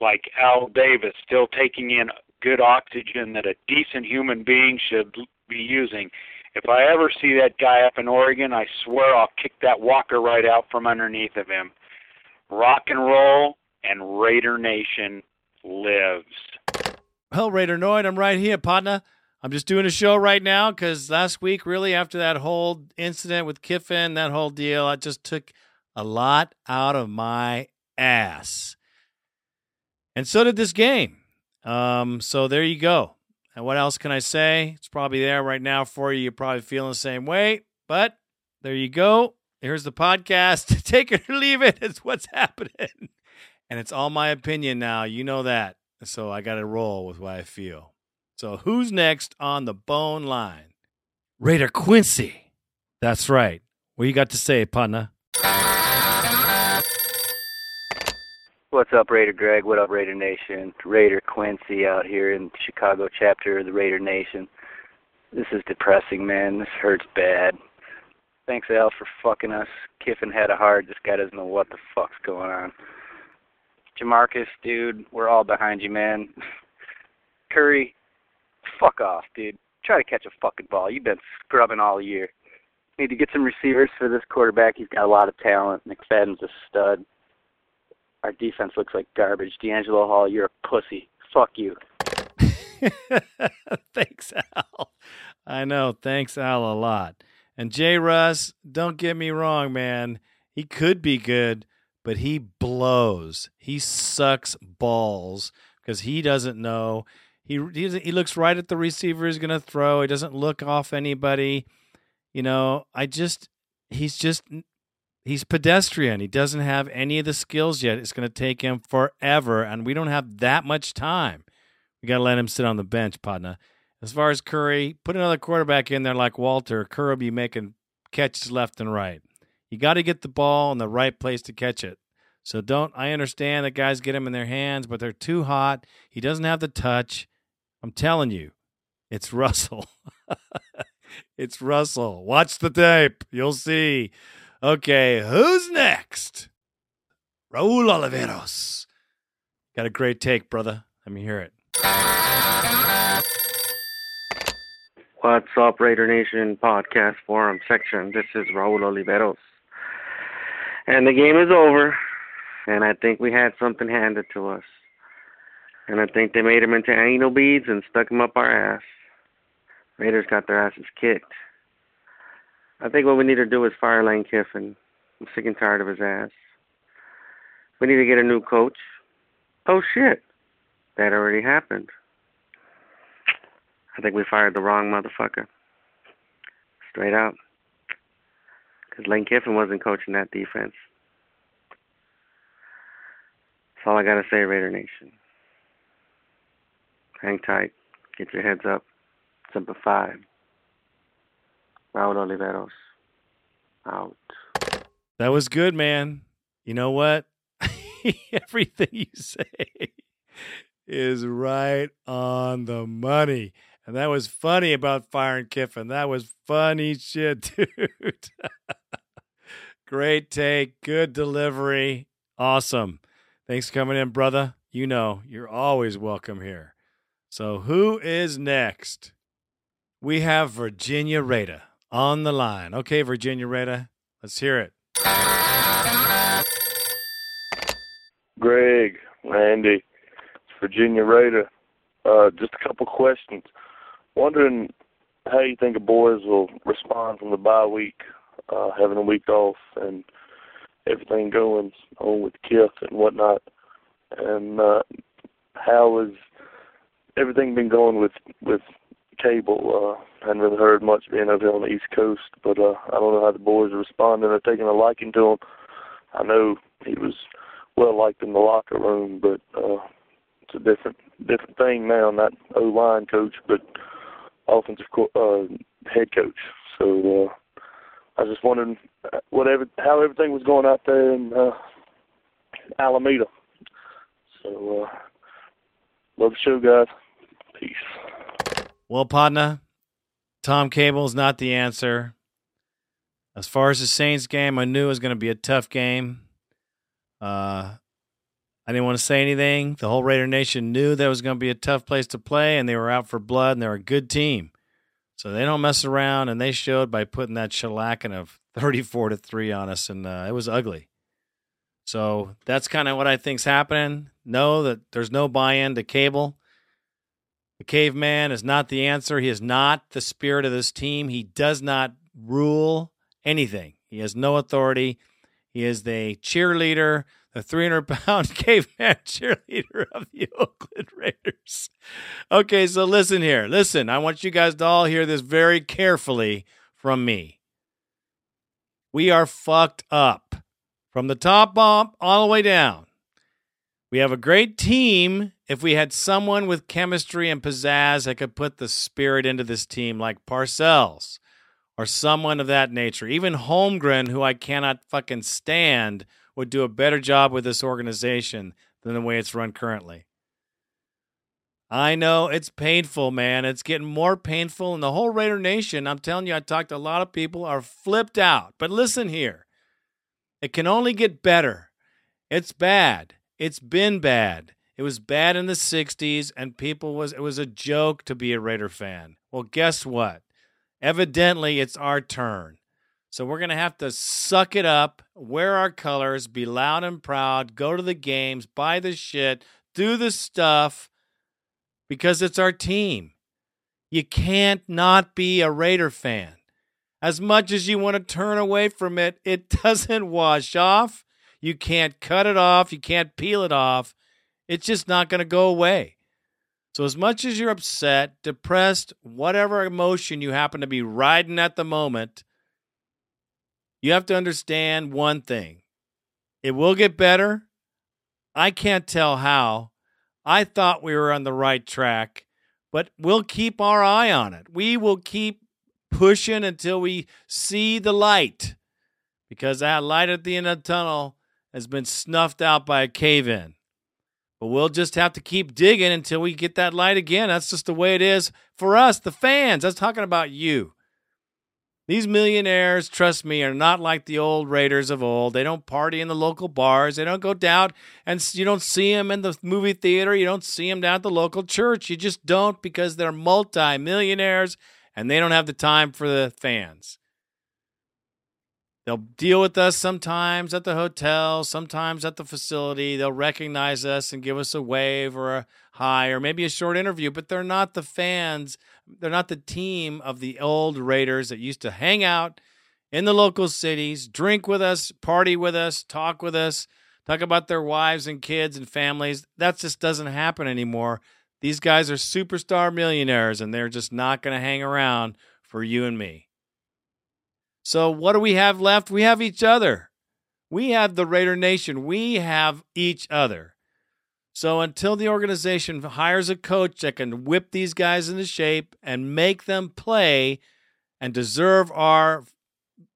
Like Al Davis, still taking in good oxygen that a decent human being should be using. If I ever see that guy up in Oregon, I swear I'll kick that walker right out from underneath of him. Rock and roll and Raider Nation lives. Well, Raider Noid, I'm right here, partner. I'm just doing a show right now because last week, really, after that whole incident with Kiffin, that whole deal, I just took a lot out of my ass. And so did this game. Um, so there you go. And what else can I say? It's probably there right now for you. You're probably feeling the same way. But there you go. Here's the podcast. [laughs] Take it or leave it. It's what's happening. And it's all my opinion now. You know that. So I got to roll with what I feel. So who's next on the bone line? Raider Quincy. That's right. What you got to say, partner? What's up, Raider Greg? What up, Raider Nation? Raider Quincy out here in Chicago chapter of the Raider Nation. This is depressing, man. This hurts bad. Thanks, Al, for fucking us. Kiffin had a heart. This guy doesn't know what the fuck's going on. Jamarcus, dude, we're all behind you, man. [laughs] Curry, fuck off, dude. Try to catch a fucking ball. You've been scrubbing all year. Need to get some receivers for this quarterback. He's got a lot of talent. McFadden's a stud. Our defense looks like garbage. DeAngelo Hall, you're a pussy. Fuck you. [laughs] thanks, Al. I know. Thanks, Al, a lot. And Jay Russ, don't get me wrong, man. He could be good, but he blows. He sucks balls because he doesn't know. He he, he looks right at the receiver he's going to throw. He doesn't look off anybody. You know, I just he's just he's pedestrian. He doesn't have any of the skills yet. It's going to take him forever, and we don't have that much time. We got to let him sit on the bench, partner. As far as Curry, put another quarterback in there like Walter. Curry be making catches left and right. You got to get the ball in the right place to catch it. So don't. I understand that guys get him in their hands, but they're too hot. He doesn't have the touch. I'm telling you, it's [laughs] Russell. it's Russell. Watch the tape. You'll see. Okay, who's next? Raul Oliveros. Got a great take, brother. Let me hear it. What's up, Raider Nation podcast forum section? This is Raul Oliveros. And the game is over, and I think we had something handed to us. And I think they made them into anal beads and stuck them up our ass. Raiders got their asses kicked. I think what we need to do is fire Lane Kiffin. I'm sick and tired of his ass. We need to get a new coach. Oh shit. That already happened. I think we fired the wrong motherfucker. Straight up. Because Lane Kiffin wasn't coaching that defense. That's all I got to say, Raider Nation. Hang tight. Get your heads up. Simple five. Raul Oliveros. Out. That was good, man. You know what? [laughs] Everything you say is right on the money. And that was funny about firing Kiffin. That was funny shit, [laughs] dude. Great take. Good delivery. Awesome. Thanks for coming in, brother. You know, you're always welcome here. So, who is next? We have Virginia Raider on the line. Okay, Virginia Raider, let's hear it. Greg, Randy, Virginia Raider. Uh, just a couple questions. Wondering how you think the boys will respond from the bye week, uh, having a week off and everything going on with Kiff and whatnot. And uh, how has everything been going with with cable? Uh, hadn't really heard much being over here on the East Coast, but uh, I don't know how the boys are responding. They're taking a liking to him. I know he was well liked in the locker room, but uh, it's a different different thing now. Not O line coach, but offensive co- uh, head coach. So uh, I just wondering whatever how everything was going out there in uh, Alameda. So uh, love the show, guys. Peace. Well, partner, Tom Cable's not the answer. As far as the Saints game, I knew it was going to be a tough game. Uh, I didn't want to say anything. The whole Raider Nation knew that was going to be a tough place to play, and they were out for blood, and they're a good team. So they don't mess around, and they showed by putting that shellacking of 34 to 3 on us, and uh, it was ugly. So that's kind of what I think's happening. Know that there's no buy in to Cable. The caveman is not the answer. He is not the spirit of this team. He does not rule anything. He has no authority. He is the cheerleader, the 300 pound [laughs] caveman cheerleader of the [laughs] Oakland Raiders. Okay, so listen here. Listen, I want you guys to all hear this very carefully from me. We are fucked up from the top up all the way down. We have a great team if we had someone with chemistry and pizzazz that could put the spirit into this team, like Parcells or someone of that nature. Even Holmgren, who I cannot fucking stand, would do a better job with this organization than the way it's run currently. I know it's painful, man. It's getting more painful. And the whole Raider Nation, I'm telling you, I talked to a lot of people, are flipped out. But listen here it can only get better. It's bad. It's been bad. It was bad in the 60s, and people was it was a joke to be a Raider fan. Well, guess what? Evidently, it's our turn. So we're going to have to suck it up, wear our colors, be loud and proud, go to the games, buy the shit, do the stuff because it's our team. You can't not be a Raider fan. As much as you want to turn away from it, it [laughs] doesn't wash off. You can't cut it off. You can't peel it off. It's just not going to go away. So, as much as you're upset, depressed, whatever emotion you happen to be riding at the moment, you have to understand one thing it will get better. I can't tell how. I thought we were on the right track, but we'll keep our eye on it. We will keep pushing until we see the light because that light at the end of the tunnel has been snuffed out by a cave in. But we'll just have to keep digging until we get that light again. That's just the way it is for us, the fans. Was talking about you. These millionaires, trust me, are not like the old Raiders of old. They don't party in the local bars. They don't go down and you don't see them in the movie theater. You don't see them down at the local church. You just don't because they're multi-millionaires and they don't have the time for the fans. They'll deal with us sometimes at the hotel, sometimes at the facility. They'll recognize us and give us a wave or a hi or maybe a short interview, but they're not the fans. They're not the team of the old Raiders that used to hang out in the local cities, drink with us, party with us, talk with us, talk about their wives and kids and families. That just doesn't happen anymore. These guys are superstar millionaires and they're just not going to hang around for you and me. So, what do we have left? We have each other. We have the Raider Nation. We have each other. So, until the organization hires a coach that can whip these guys into shape and make them play and deserve our,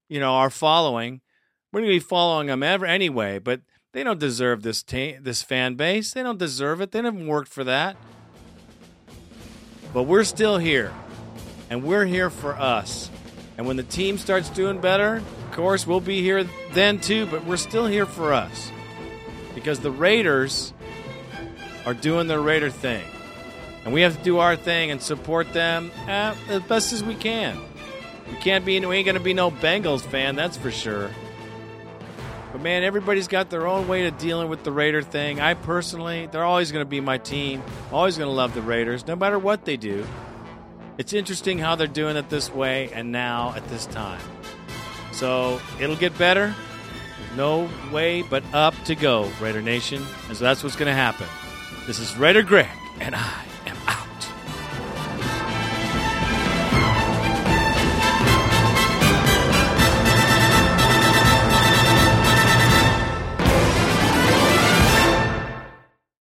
you know, our following, we're going to be following them ever anyway. But they don't deserve this ta- this fan base. They don't deserve it. They haven't worked for that. But we're still here, and we're here for us. And when the team starts doing better, of course, we'll be here then too, but we're still here for us. Because the Raiders are doing their Raider thing. And we have to do our thing and support them eh, as best as we can. We can't be, we ain't going to be no Bengals fan, that's for sure. But man, everybody's got their own way of dealing with the Raider thing. I personally, they're always going to be my team. Always going to love the Raiders, no matter what they do. It's interesting how they're doing it this way and now at this time. So it'll get better. No way but up to go, Raider Nation. And so that's what's going to happen. This is Raider Greg, and I